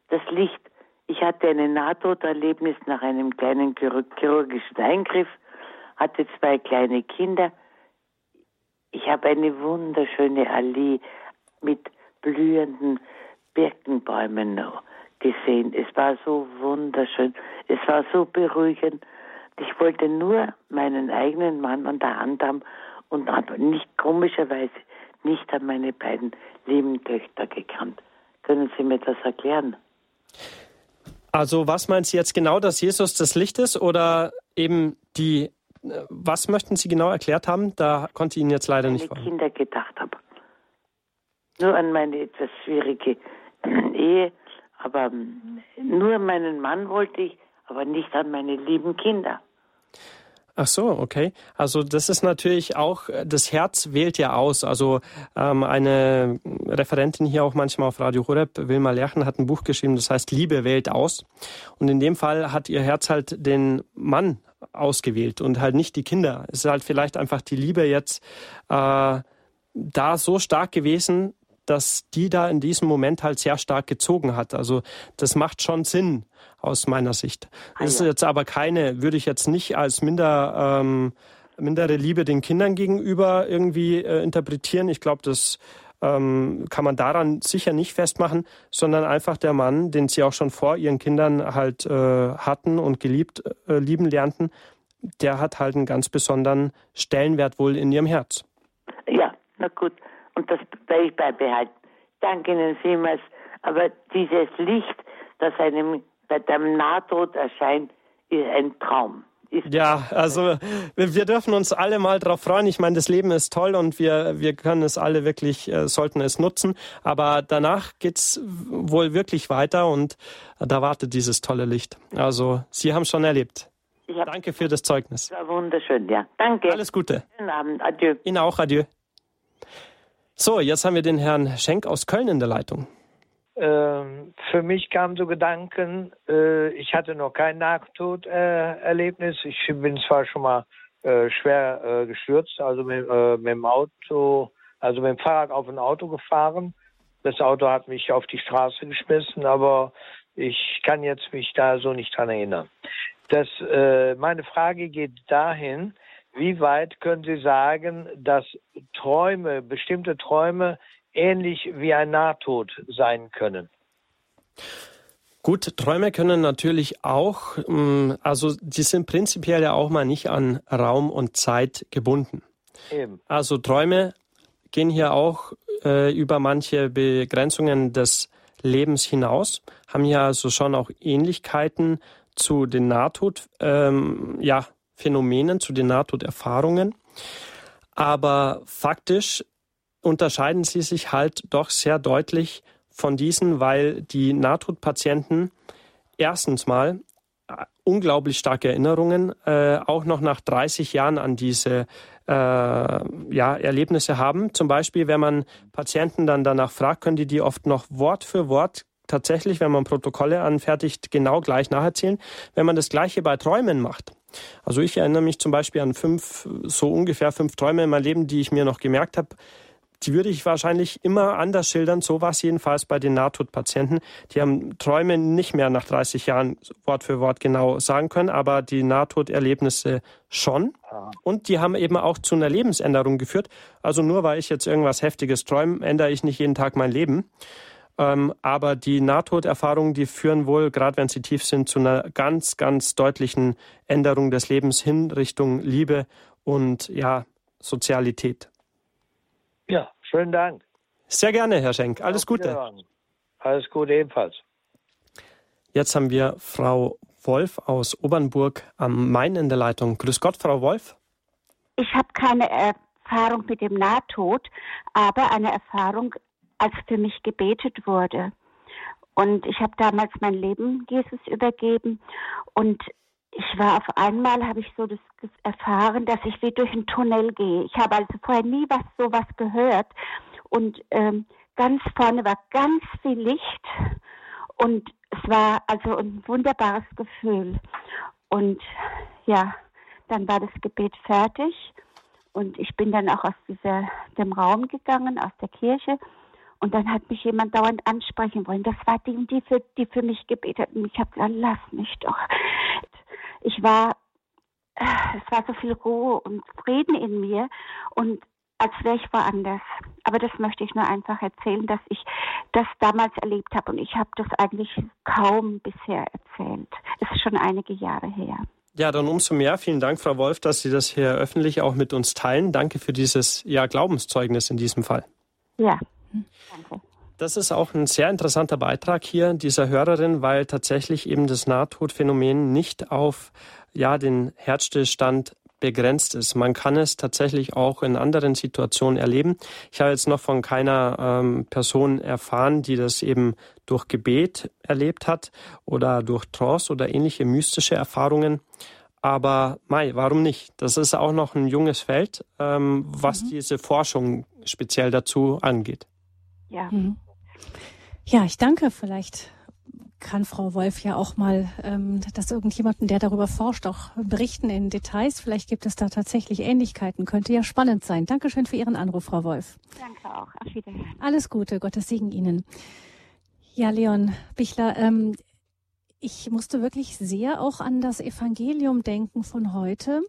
Das Licht. Ich hatte ein Nahtoderlebnis nach einem kleinen chirurgischen Eingriff hatte zwei kleine Kinder. Ich Ich habe eine wunderschöne Allee mit blühenden Birkenbäumen gesehen. Es war so wunderschön. Es war so beruhigend. Ich wollte nur meinen eigenen Mann an der Hand haben und habe nicht komischerweise nicht an meine beiden lieben Töchter gekannt. Können Sie mir das erklären? Also was meinen Sie jetzt genau, dass Jesus das Licht ist oder eben die, was möchten Sie genau erklärt haben? Da konnte ich Ihnen jetzt leider nicht folgen. Kinder gedacht habe. Nur an meine etwas schwierige Ehe, aber nur meinen Mann wollte ich, aber nicht an meine lieben Kinder. Ach so, okay. Also das ist natürlich auch, das Herz wählt ja aus. Also ähm, eine Referentin hier auch manchmal auf Radio Horeb, Wilma Lerchen, hat ein Buch geschrieben, das heißt Liebe wählt aus. Und in dem Fall hat ihr Herz halt den Mann ausgewählt und halt nicht die Kinder. Es ist halt vielleicht einfach die Liebe jetzt äh, da so stark gewesen, dass die da in diesem Moment halt sehr stark gezogen hat. Also das macht schon Sinn aus meiner Sicht. Ah, das ist jetzt aber keine, würde ich jetzt nicht als minder, ähm, mindere Liebe den Kindern gegenüber irgendwie äh, interpretieren. Ich glaube, das ähm, kann man daran sicher nicht festmachen, sondern einfach der Mann, den sie auch schon vor ihren Kindern halt äh, hatten und geliebt, äh, lieben lernten, der hat halt einen ganz besonderen Stellenwert wohl in ihrem Herz. Ja, na gut und das werde ich beibehalten. Danke Ihnen vielmals. Aber dieses Licht, das einem bei dem Nahtod erscheint, ist ein Traum. Ja, also wir dürfen uns alle mal darauf freuen. Ich meine, das Leben ist toll und wir, wir können es alle wirklich, äh, sollten es nutzen. Aber danach geht es wohl wirklich weiter und da wartet dieses tolle Licht. Also Sie haben es schon erlebt. Danke für das Zeugnis. Das war wunderschön, ja. Danke. Alles Gute. Schönen Abend. Adieu. Ihnen auch. Adieu. So, jetzt haben wir den Herrn Schenk aus Köln in der Leitung. Ähm, für mich kamen so Gedanken, äh, ich hatte noch kein Nahtoderlebnis. ich bin zwar schon mal äh, schwer äh, gestürzt, also mit, mit, dem Auto, also mit dem Fahrrad auf ein Auto gefahren. Das Auto hat mich auf die Straße geschmissen, aber ich kann jetzt mich da so nicht dran erinnern. Das, meine Frage geht dahin, wie weit können Sie sagen, dass Träume, bestimmte Träume ähnlich wie ein Nahtod sein können? Gut, Träume können natürlich auch, mm, also die sind prinzipiell ja auch mal nicht an Raum und Zeit gebunden. Eben. Also Träume gehen hier auch äh, über manche Begrenzungen des Lebens hinaus, haben ja also schon auch Ähnlichkeiten zu den Nahtod, ähm, ja, Phänomenen, zu den Nahtoderfahrungen. Aber faktisch unterscheiden sie sich halt doch sehr deutlich von diesen, weil die Nahtodpatienten erstens mal äh, unglaublich starke Erinnerungen, äh, auch noch nach 30 Jahren an diese äh, ja, Erlebnisse haben. Zum Beispiel, wenn man Patienten dann danach fragt, können die die oft noch Wort für Wort tatsächlich, wenn man Protokolle anfertigt, genau gleich nacherzählen. Wenn man das Gleiche bei Träumen macht, also ich erinnere mich zum Beispiel an fünf, so ungefähr fünf Träume in meinem Leben, die ich mir noch gemerkt habe. Die würde ich wahrscheinlich immer anders schildern. So war es jedenfalls bei den Nahtodpatienten. Die haben Träume nicht mehr nach 30 Jahren Wort für Wort genau sagen können, aber die Nahtoderlebnisse schon. Und die haben eben auch zu einer Lebensänderung geführt. Also nur weil ich jetzt irgendwas Heftiges träume, ändere ich nicht jeden Tag mein Leben. Ähm, aber die Nahtoderfahrungen, die führen wohl, gerade wenn sie tief sind, zu einer ganz, ganz deutlichen Änderung des Lebens hin Richtung Liebe und ja, Sozialität. Ja, schönen Dank. Sehr gerne, Herr Schenk. Alles Auf Gute. Alles Gute ebenfalls. Jetzt haben wir Frau Wolf aus Obernburg am Main in der Leitung. Grüß Gott, Frau Wolf. Ich habe keine Erfahrung mit dem Nahtod, aber eine Erfahrung als für mich gebetet wurde. Und ich habe damals mein Leben Jesus übergeben und ich war auf einmal, habe ich so das erfahren, dass ich wie durch einen Tunnel gehe. Ich habe also vorher nie was sowas gehört und ähm, ganz vorne war ganz viel Licht und es war also ein wunderbares Gefühl. Und ja, dann war das Gebet fertig und ich bin dann auch aus dieser, dem Raum gegangen, aus der Kirche und dann hat mich jemand dauernd ansprechen wollen. Das war die, die für, die für mich gebetet hat. Und ich habe gesagt, lass mich doch. Ich war, es war so viel Ruhe und Frieden in mir. Und als wäre ich woanders. Aber das möchte ich nur einfach erzählen, dass ich das damals erlebt habe und ich habe das eigentlich kaum bisher erzählt. Es ist schon einige Jahre her. Ja, dann umso mehr. Vielen Dank, Frau Wolf, dass Sie das hier öffentlich auch mit uns teilen. Danke für dieses ja, Glaubenszeugnis in diesem Fall. Ja, danke. Das ist auch ein sehr interessanter Beitrag hier dieser Hörerin, weil tatsächlich eben das Nahtodphänomen nicht auf ja, den Herzstillstand begrenzt ist. Man kann es tatsächlich auch in anderen Situationen erleben. Ich habe jetzt noch von keiner ähm, Person erfahren, die das eben durch Gebet erlebt hat oder durch Trance oder ähnliche mystische Erfahrungen. Aber Mai, warum nicht? Das ist auch noch ein junges Feld, ähm, was mhm. diese Forschung speziell dazu angeht. Ja. Mhm. Ja, ich danke. Vielleicht kann Frau Wolf ja auch mal, ähm, dass irgendjemanden, der darüber forscht, auch berichten in Details. Vielleicht gibt es da tatsächlich Ähnlichkeiten. Könnte ja spannend sein. Dankeschön für Ihren Anruf, Frau Wolf. Danke auch. Auf Wiedersehen. Alles Gute. Gottes Segen Ihnen. Ja, Leon Bichler, ähm, ich musste wirklich sehr auch an das Evangelium denken von heute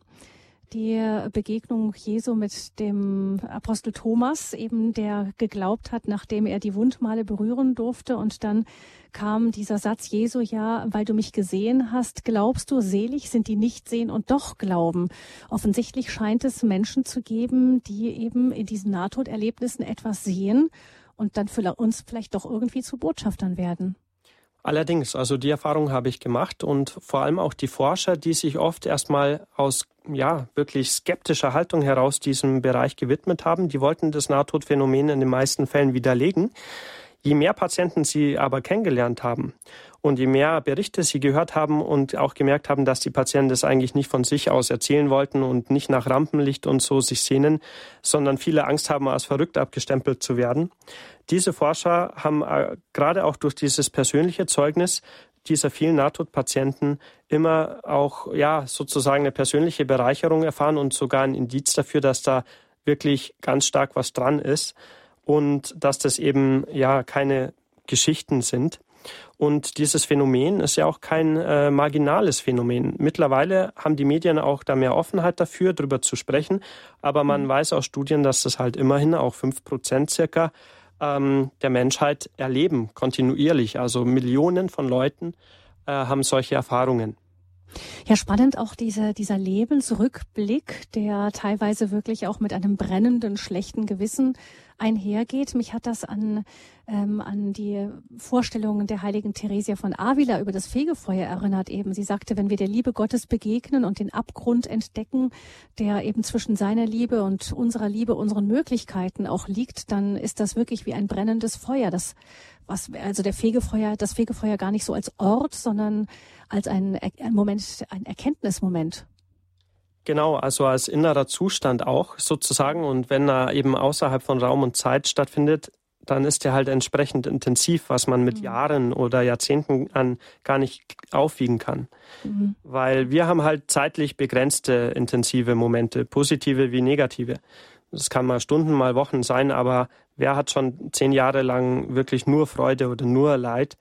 die Begegnung Jesu mit dem Apostel Thomas, eben der geglaubt hat, nachdem er die Wundmale berühren durfte. Und dann kam dieser Satz Jesu, ja, weil du mich gesehen hast, glaubst du, selig sind die nicht sehen und doch glauben. Offensichtlich scheint es Menschen zu geben, die eben in diesen Nahtoderlebnissen etwas sehen und dann für uns vielleicht doch irgendwie zu Botschaftern werden. Allerdings, also die Erfahrung habe ich gemacht und vor allem auch die Forscher, die sich oft erstmal aus ja, wirklich skeptischer Haltung heraus diesem Bereich gewidmet haben, die wollten das Nahtodphänomen in den meisten Fällen widerlegen. Je mehr Patienten sie aber kennengelernt haben und je mehr Berichte sie gehört haben und auch gemerkt haben, dass die Patienten das eigentlich nicht von sich aus erzählen wollten und nicht nach Rampenlicht und so sich sehnen, sondern viele Angst haben, als verrückt abgestempelt zu werden. Diese Forscher haben äh, gerade auch durch dieses persönliche Zeugnis dieser vielen Nahtodpatienten immer auch ja sozusagen eine persönliche Bereicherung erfahren und sogar ein Indiz dafür, dass da wirklich ganz stark was dran ist und dass das eben ja keine Geschichten sind. Und dieses Phänomen ist ja auch kein äh, marginales Phänomen. Mittlerweile haben die Medien auch da mehr Offenheit dafür, darüber zu sprechen. Aber man mhm. weiß aus Studien, dass das halt immerhin auch fünf Prozent circa ähm, der Menschheit erleben, kontinuierlich. Also Millionen von Leuten äh, haben solche Erfahrungen. Ja, spannend auch diese, dieser Lebensrückblick, der teilweise wirklich auch mit einem brennenden, schlechten Gewissen einhergeht. Mich hat das an, ähm, an die Vorstellungen der heiligen Theresia von Avila über das Fegefeuer erinnert eben. Sie sagte, wenn wir der Liebe Gottes begegnen und den Abgrund entdecken, der eben zwischen seiner Liebe und unserer Liebe, unseren Möglichkeiten auch liegt, dann ist das wirklich wie ein brennendes Feuer. Das, was, also der Fegefeuer, das Fegefeuer gar nicht so als Ort, sondern als ein, ein Moment, ein Erkenntnismoment. Genau, also als innerer Zustand auch sozusagen. Und wenn er eben außerhalb von Raum und Zeit stattfindet, dann ist er halt entsprechend intensiv, was man mit mhm. Jahren oder Jahrzehnten an gar nicht aufwiegen kann. Mhm. Weil wir haben halt zeitlich begrenzte intensive Momente, positive wie negative. Das kann mal Stunden, mal Wochen sein, aber wer hat schon zehn Jahre lang wirklich nur Freude oder nur Leid?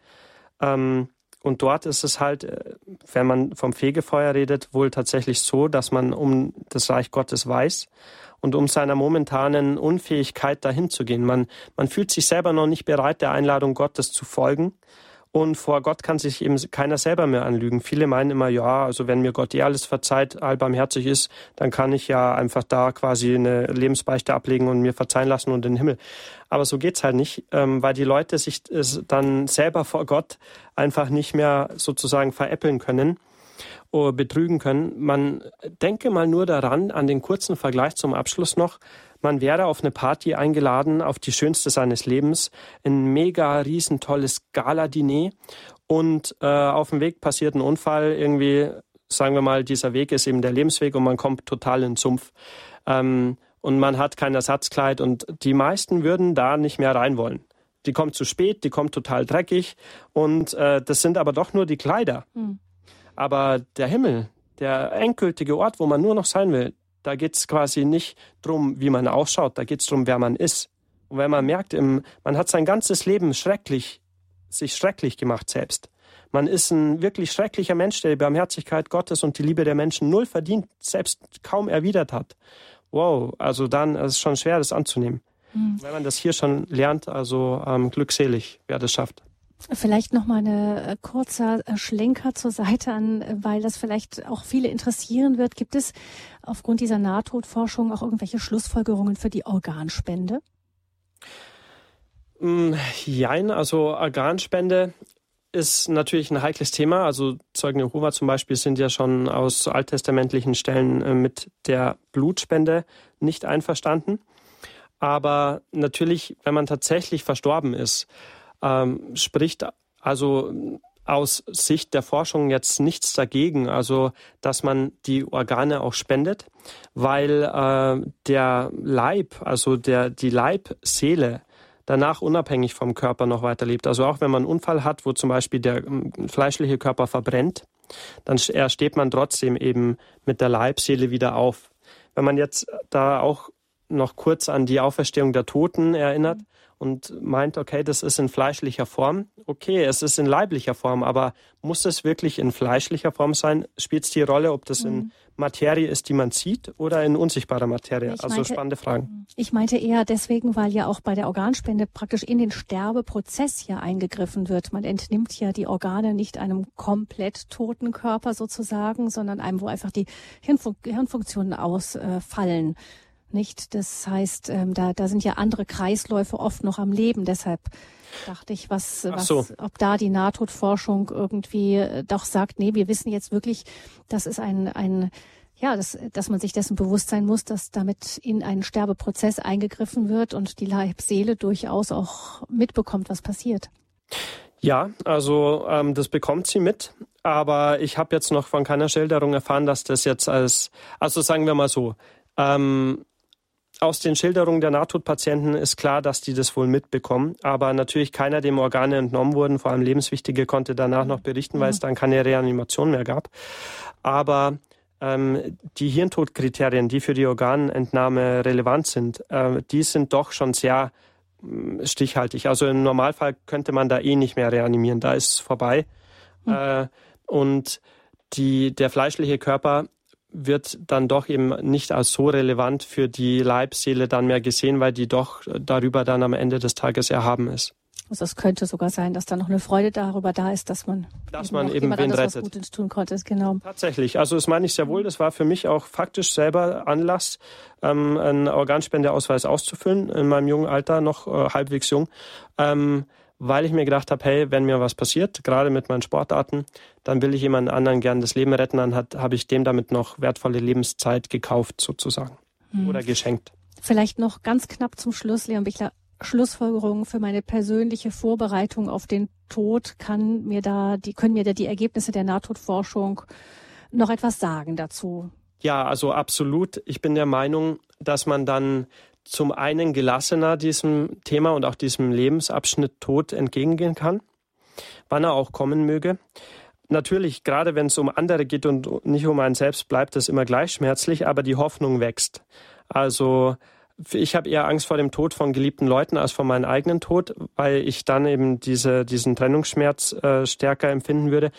Ähm, und dort ist es halt, äh, wenn man vom Fegefeuer redet, wohl tatsächlich so, dass man um das Reich Gottes weiß und um seiner momentanen Unfähigkeit dahin zu gehen. Man, man fühlt sich selber noch nicht bereit, der Einladung Gottes zu folgen und vor Gott kann sich eben keiner selber mehr anlügen. Viele meinen immer, ja, also wenn mir Gott eh alles verzeiht, allbarmherzig ist, dann kann ich ja einfach da quasi eine Lebensbeichte ablegen und mir verzeihen lassen und in den Himmel. Aber so geht's halt nicht, ähm, weil die Leute sich dann selber vor Gott einfach nicht mehr sozusagen veräppeln können betrügen können. Man denke mal nur daran, an den kurzen Vergleich zum Abschluss noch. Man wäre auf eine Party eingeladen, auf die schönste seines Lebens, ein mega riesen tolles Gala-Diner und äh, auf dem Weg passiert ein Unfall, irgendwie, sagen wir mal, dieser Weg ist eben der Lebensweg und man kommt total in den Sumpf. Ähm, und man hat kein Ersatzkleid und die meisten würden da nicht mehr rein wollen. Die kommt zu spät, die kommt total dreckig und äh, das sind aber doch nur die Kleider. Mhm. Aber der Himmel, der endgültige Ort, wo man nur noch sein will, da geht es quasi nicht darum, wie man ausschaut, da geht es darum, wer man ist. Und wenn man merkt, man hat sein ganzes Leben schrecklich, sich schrecklich gemacht selbst. Man ist ein wirklich schrecklicher Mensch, der die Barmherzigkeit Gottes und die Liebe der Menschen null verdient, selbst kaum erwidert hat. wow, also dann ist es schon schwer, das anzunehmen. Mhm. Wenn man das hier schon lernt, also ähm, glückselig, wer das schafft. Vielleicht noch mal eine äh, kurzer äh, Schlenker zur Seite an, weil das vielleicht auch viele interessieren wird. Gibt es aufgrund dieser Nahtodforschung auch irgendwelche Schlussfolgerungen für die Organspende? Mm, jein, also Organspende ist natürlich ein heikles Thema. Also Zeugen Jehova zum Beispiel sind ja schon aus alttestamentlichen Stellen äh, mit der Blutspende nicht einverstanden. Aber natürlich, wenn man tatsächlich verstorben ist, ähm, spricht also aus Sicht der Forschung jetzt nichts dagegen, also dass man die Organe auch spendet, weil äh, der Leib, also der die Leibseele danach unabhängig vom Körper noch weiterlebt. Also auch wenn man einen Unfall hat, wo zum Beispiel der ähm, fleischliche Körper verbrennt, dann steht man trotzdem eben mit der Leibseele wieder auf. Wenn man jetzt da auch noch kurz an die Auferstehung der Toten erinnert, und meint, okay, das ist in fleischlicher Form. Okay, es ist in leiblicher Form, aber muss es wirklich in fleischlicher Form sein? Spielt es die Rolle, ob das mhm. in Materie ist, die man sieht, oder in unsichtbarer Materie? Ich also meinte, spannende Fragen. Ich meinte eher deswegen, weil ja auch bei der Organspende praktisch in den Sterbeprozess hier eingegriffen wird. Man entnimmt ja die Organe nicht einem komplett toten Körper sozusagen, sondern einem, wo einfach die Hirnfun Hirnfunktionen ausfallen. Äh, nicht? Das heißt, ähm, da, da sind ja andere Kreisläufe oft noch am Leben. Deshalb dachte ich, was, was so. ob da die Nahtodforschung irgendwie äh, doch sagt, nee, wir wissen jetzt wirklich, das ist ein, ein ja, dass, dass man sich dessen bewusst sein muss, dass damit in einen Sterbeprozess eingegriffen wird und die Leibseele durchaus auch mitbekommt, was passiert. Ja, also ähm, das bekommt sie mit, aber ich habe jetzt noch von keiner Schilderung erfahren, dass das jetzt als, also sagen wir mal so, ähm, aus den Schilderungen der Nahtodpatienten ist klar, dass die das wohl mitbekommen. Aber natürlich keiner, dem Organe entnommen wurden, vor allem lebenswichtige, konnte danach noch berichten, weil es dann keine Reanimation mehr gab. Aber ähm, die Hirntodkriterien, die für die Organentnahme relevant sind, äh, die sind doch schon sehr äh, stichhaltig. Also im Normalfall könnte man da eh nicht mehr reanimieren. Da ist es vorbei. Mhm. Äh, und die, der fleischliche Körper wird dann doch eben nicht als so relevant für die Leibseele dann mehr gesehen, weil die doch darüber dann am Ende des Tages erhaben ist. Also es könnte sogar sein, dass da noch eine Freude darüber da ist, dass man dass man eben wen rettet. was Gutes tun konnte. Genau. Tatsächlich. Also das meine ich sehr wohl. Das war für mich auch faktisch selber Anlass, ähm, einen Organspendeausweis auszufüllen in meinem jungen Alter, noch äh, halbwegs jung. Ähm, weil ich mir gedacht habe, hey, wenn mir was passiert, gerade mit meinen Sportarten, dann will ich jemand anderen gern das Leben retten, dann habe ich dem damit noch wertvolle Lebenszeit gekauft sozusagen hm. oder geschenkt. Vielleicht noch ganz knapp zum Schluss, Leon Bichler. Schlussfolgerungen für meine persönliche Vorbereitung auf den Tod kann mir da die können mir da die Ergebnisse der Nahtodforschung noch etwas sagen dazu? Ja, also absolut. Ich bin der Meinung, dass man dann zum einen gelassener diesem Thema und auch diesem Lebensabschnitt Tod entgegengehen kann, wann er auch kommen möge. Natürlich, gerade wenn es um andere geht und nicht um einen selbst, bleibt das immer gleich schmerzlich, aber die Hoffnung wächst. Also ich habe eher Angst vor dem Tod von geliebten Leuten als vor meinem eigenen Tod, weil ich dann eben diese, diesen Trennungsschmerz äh, stärker empfinden würde,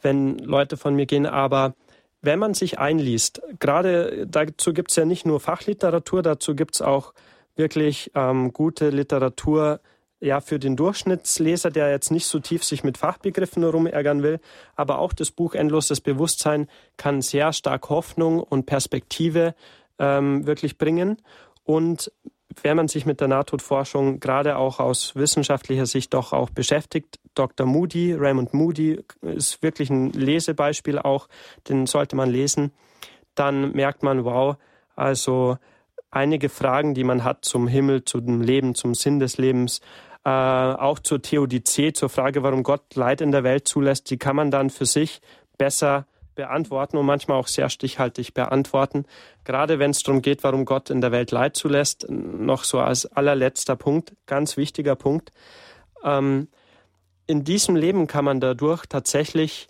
wenn Leute von mir gehen. Aber wenn man sich einliest, gerade dazu gibt es ja nicht nur Fachliteratur, dazu gibt es auch wirklich ähm, gute Literatur ja für den Durchschnittsleser, der jetzt nicht so tief sich mit Fachbegriffen rumärgern will, aber auch das Buch Endloses Bewusstsein kann sehr stark Hoffnung und Perspektive ähm, wirklich bringen. Und wenn man sich mit der Nahtodforschung gerade auch aus wissenschaftlicher Sicht doch auch beschäftigt, Dr. Moody, Raymond Moody ist wirklich ein Lesebeispiel auch, den sollte man lesen, dann merkt man, wow, also einige Fragen, die man hat zum Himmel, zum Leben, zum Sinn des Lebens, äh, auch zur Theodizee, zur Frage, warum Gott Leid in der Welt zulässt, die kann man dann für sich besser beantworten und manchmal auch sehr stichhaltig beantworten. Gerade wenn es darum geht, warum Gott in der Welt Leid zulässt, noch so als allerletzter Punkt, ganz wichtiger Punkt. Ähm, in diesem Leben kann man dadurch tatsächlich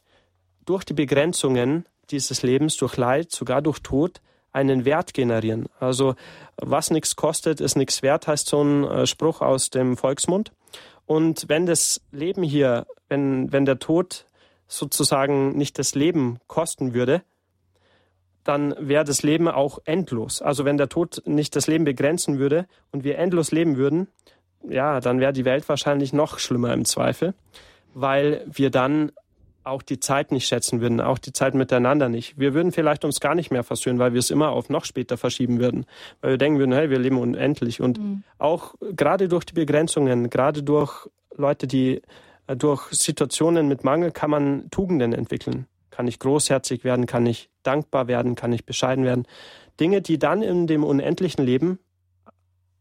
durch die Begrenzungen dieses Lebens, durch Leid, sogar durch Tod, einen Wert generieren. Also was nichts kostet, ist nichts wert, heißt so ein äh, Spruch aus dem Volksmund. Und wenn das Leben hier, wenn, wenn der Tod sozusagen nicht das Leben kosten würde, dann wäre das Leben auch endlos. Also wenn der Tod nicht das Leben begrenzen würde und wir endlos leben würden, ja, dann wäre die Welt wahrscheinlich noch schlimmer im Zweifel, weil wir dann auch die Zeit nicht schätzen würden, auch die Zeit miteinander nicht. Wir würden vielleicht uns gar nicht mehr versöhnen, weil wir es immer auf noch später verschieben würden, weil wir denken würden, hey, wir leben unendlich. Und mhm. auch gerade durch die Begrenzungen, gerade durch Leute, die äh, durch Situationen mit Mangel kann man Tugenden entwickeln. Kann ich großherzig werden, kann ich dankbar werden, kann ich bescheiden werden. Dinge, die dann in dem unendlichen Leben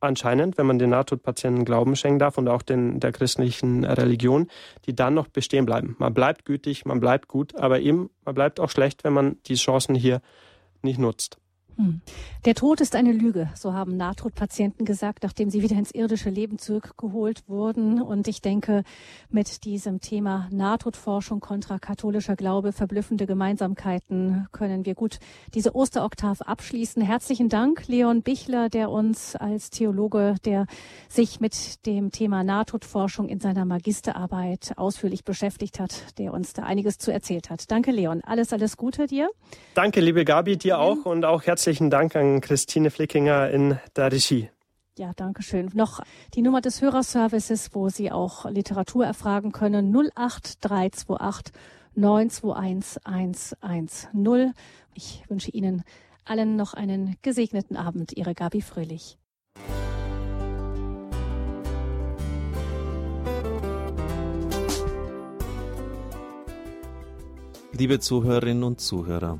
anscheinend, wenn man den Nahtodpatienten Glauben schenken darf und auch den, der christlichen Religion, die dann noch bestehen bleiben. Man bleibt gütig, man bleibt gut, aber eben, man bleibt auch schlecht, wenn man die Chancen hier nicht nutzt. Hm. Der Tod ist eine Lüge, so haben Nahtodpatienten gesagt, nachdem sie wieder ins irdische Leben zurückgeholt wurden. Und ich denke, mit diesem Thema Nahtodforschung kontra katholischer Glaube, verblüffende Gemeinsamkeiten, können wir gut diese Osteroktav abschließen. Herzlichen Dank, Leon Bichler, der uns als Theologe, der sich mit dem Thema Nahtodforschung in seiner Magisterarbeit ausführlich beschäftigt hat, der uns da einiges zu erzählt hat. Danke, Leon. Alles, alles Gute dir. Danke, liebe Gabi, dir auch und auch herzlich herzlichen Dank an Christine Flickinger in der Regie. Ja, danke schön. Noch die Nummer des Hörerservices, wo Sie auch Literatur erfragen können, 08328 921 110. Ich wünsche Ihnen allen noch einen gesegneten Abend. Ihre Gabi Fröhlich. Liebe Zuhörerinnen und Zuhörer,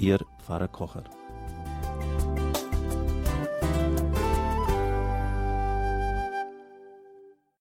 Ihr Pfarrer Kocher.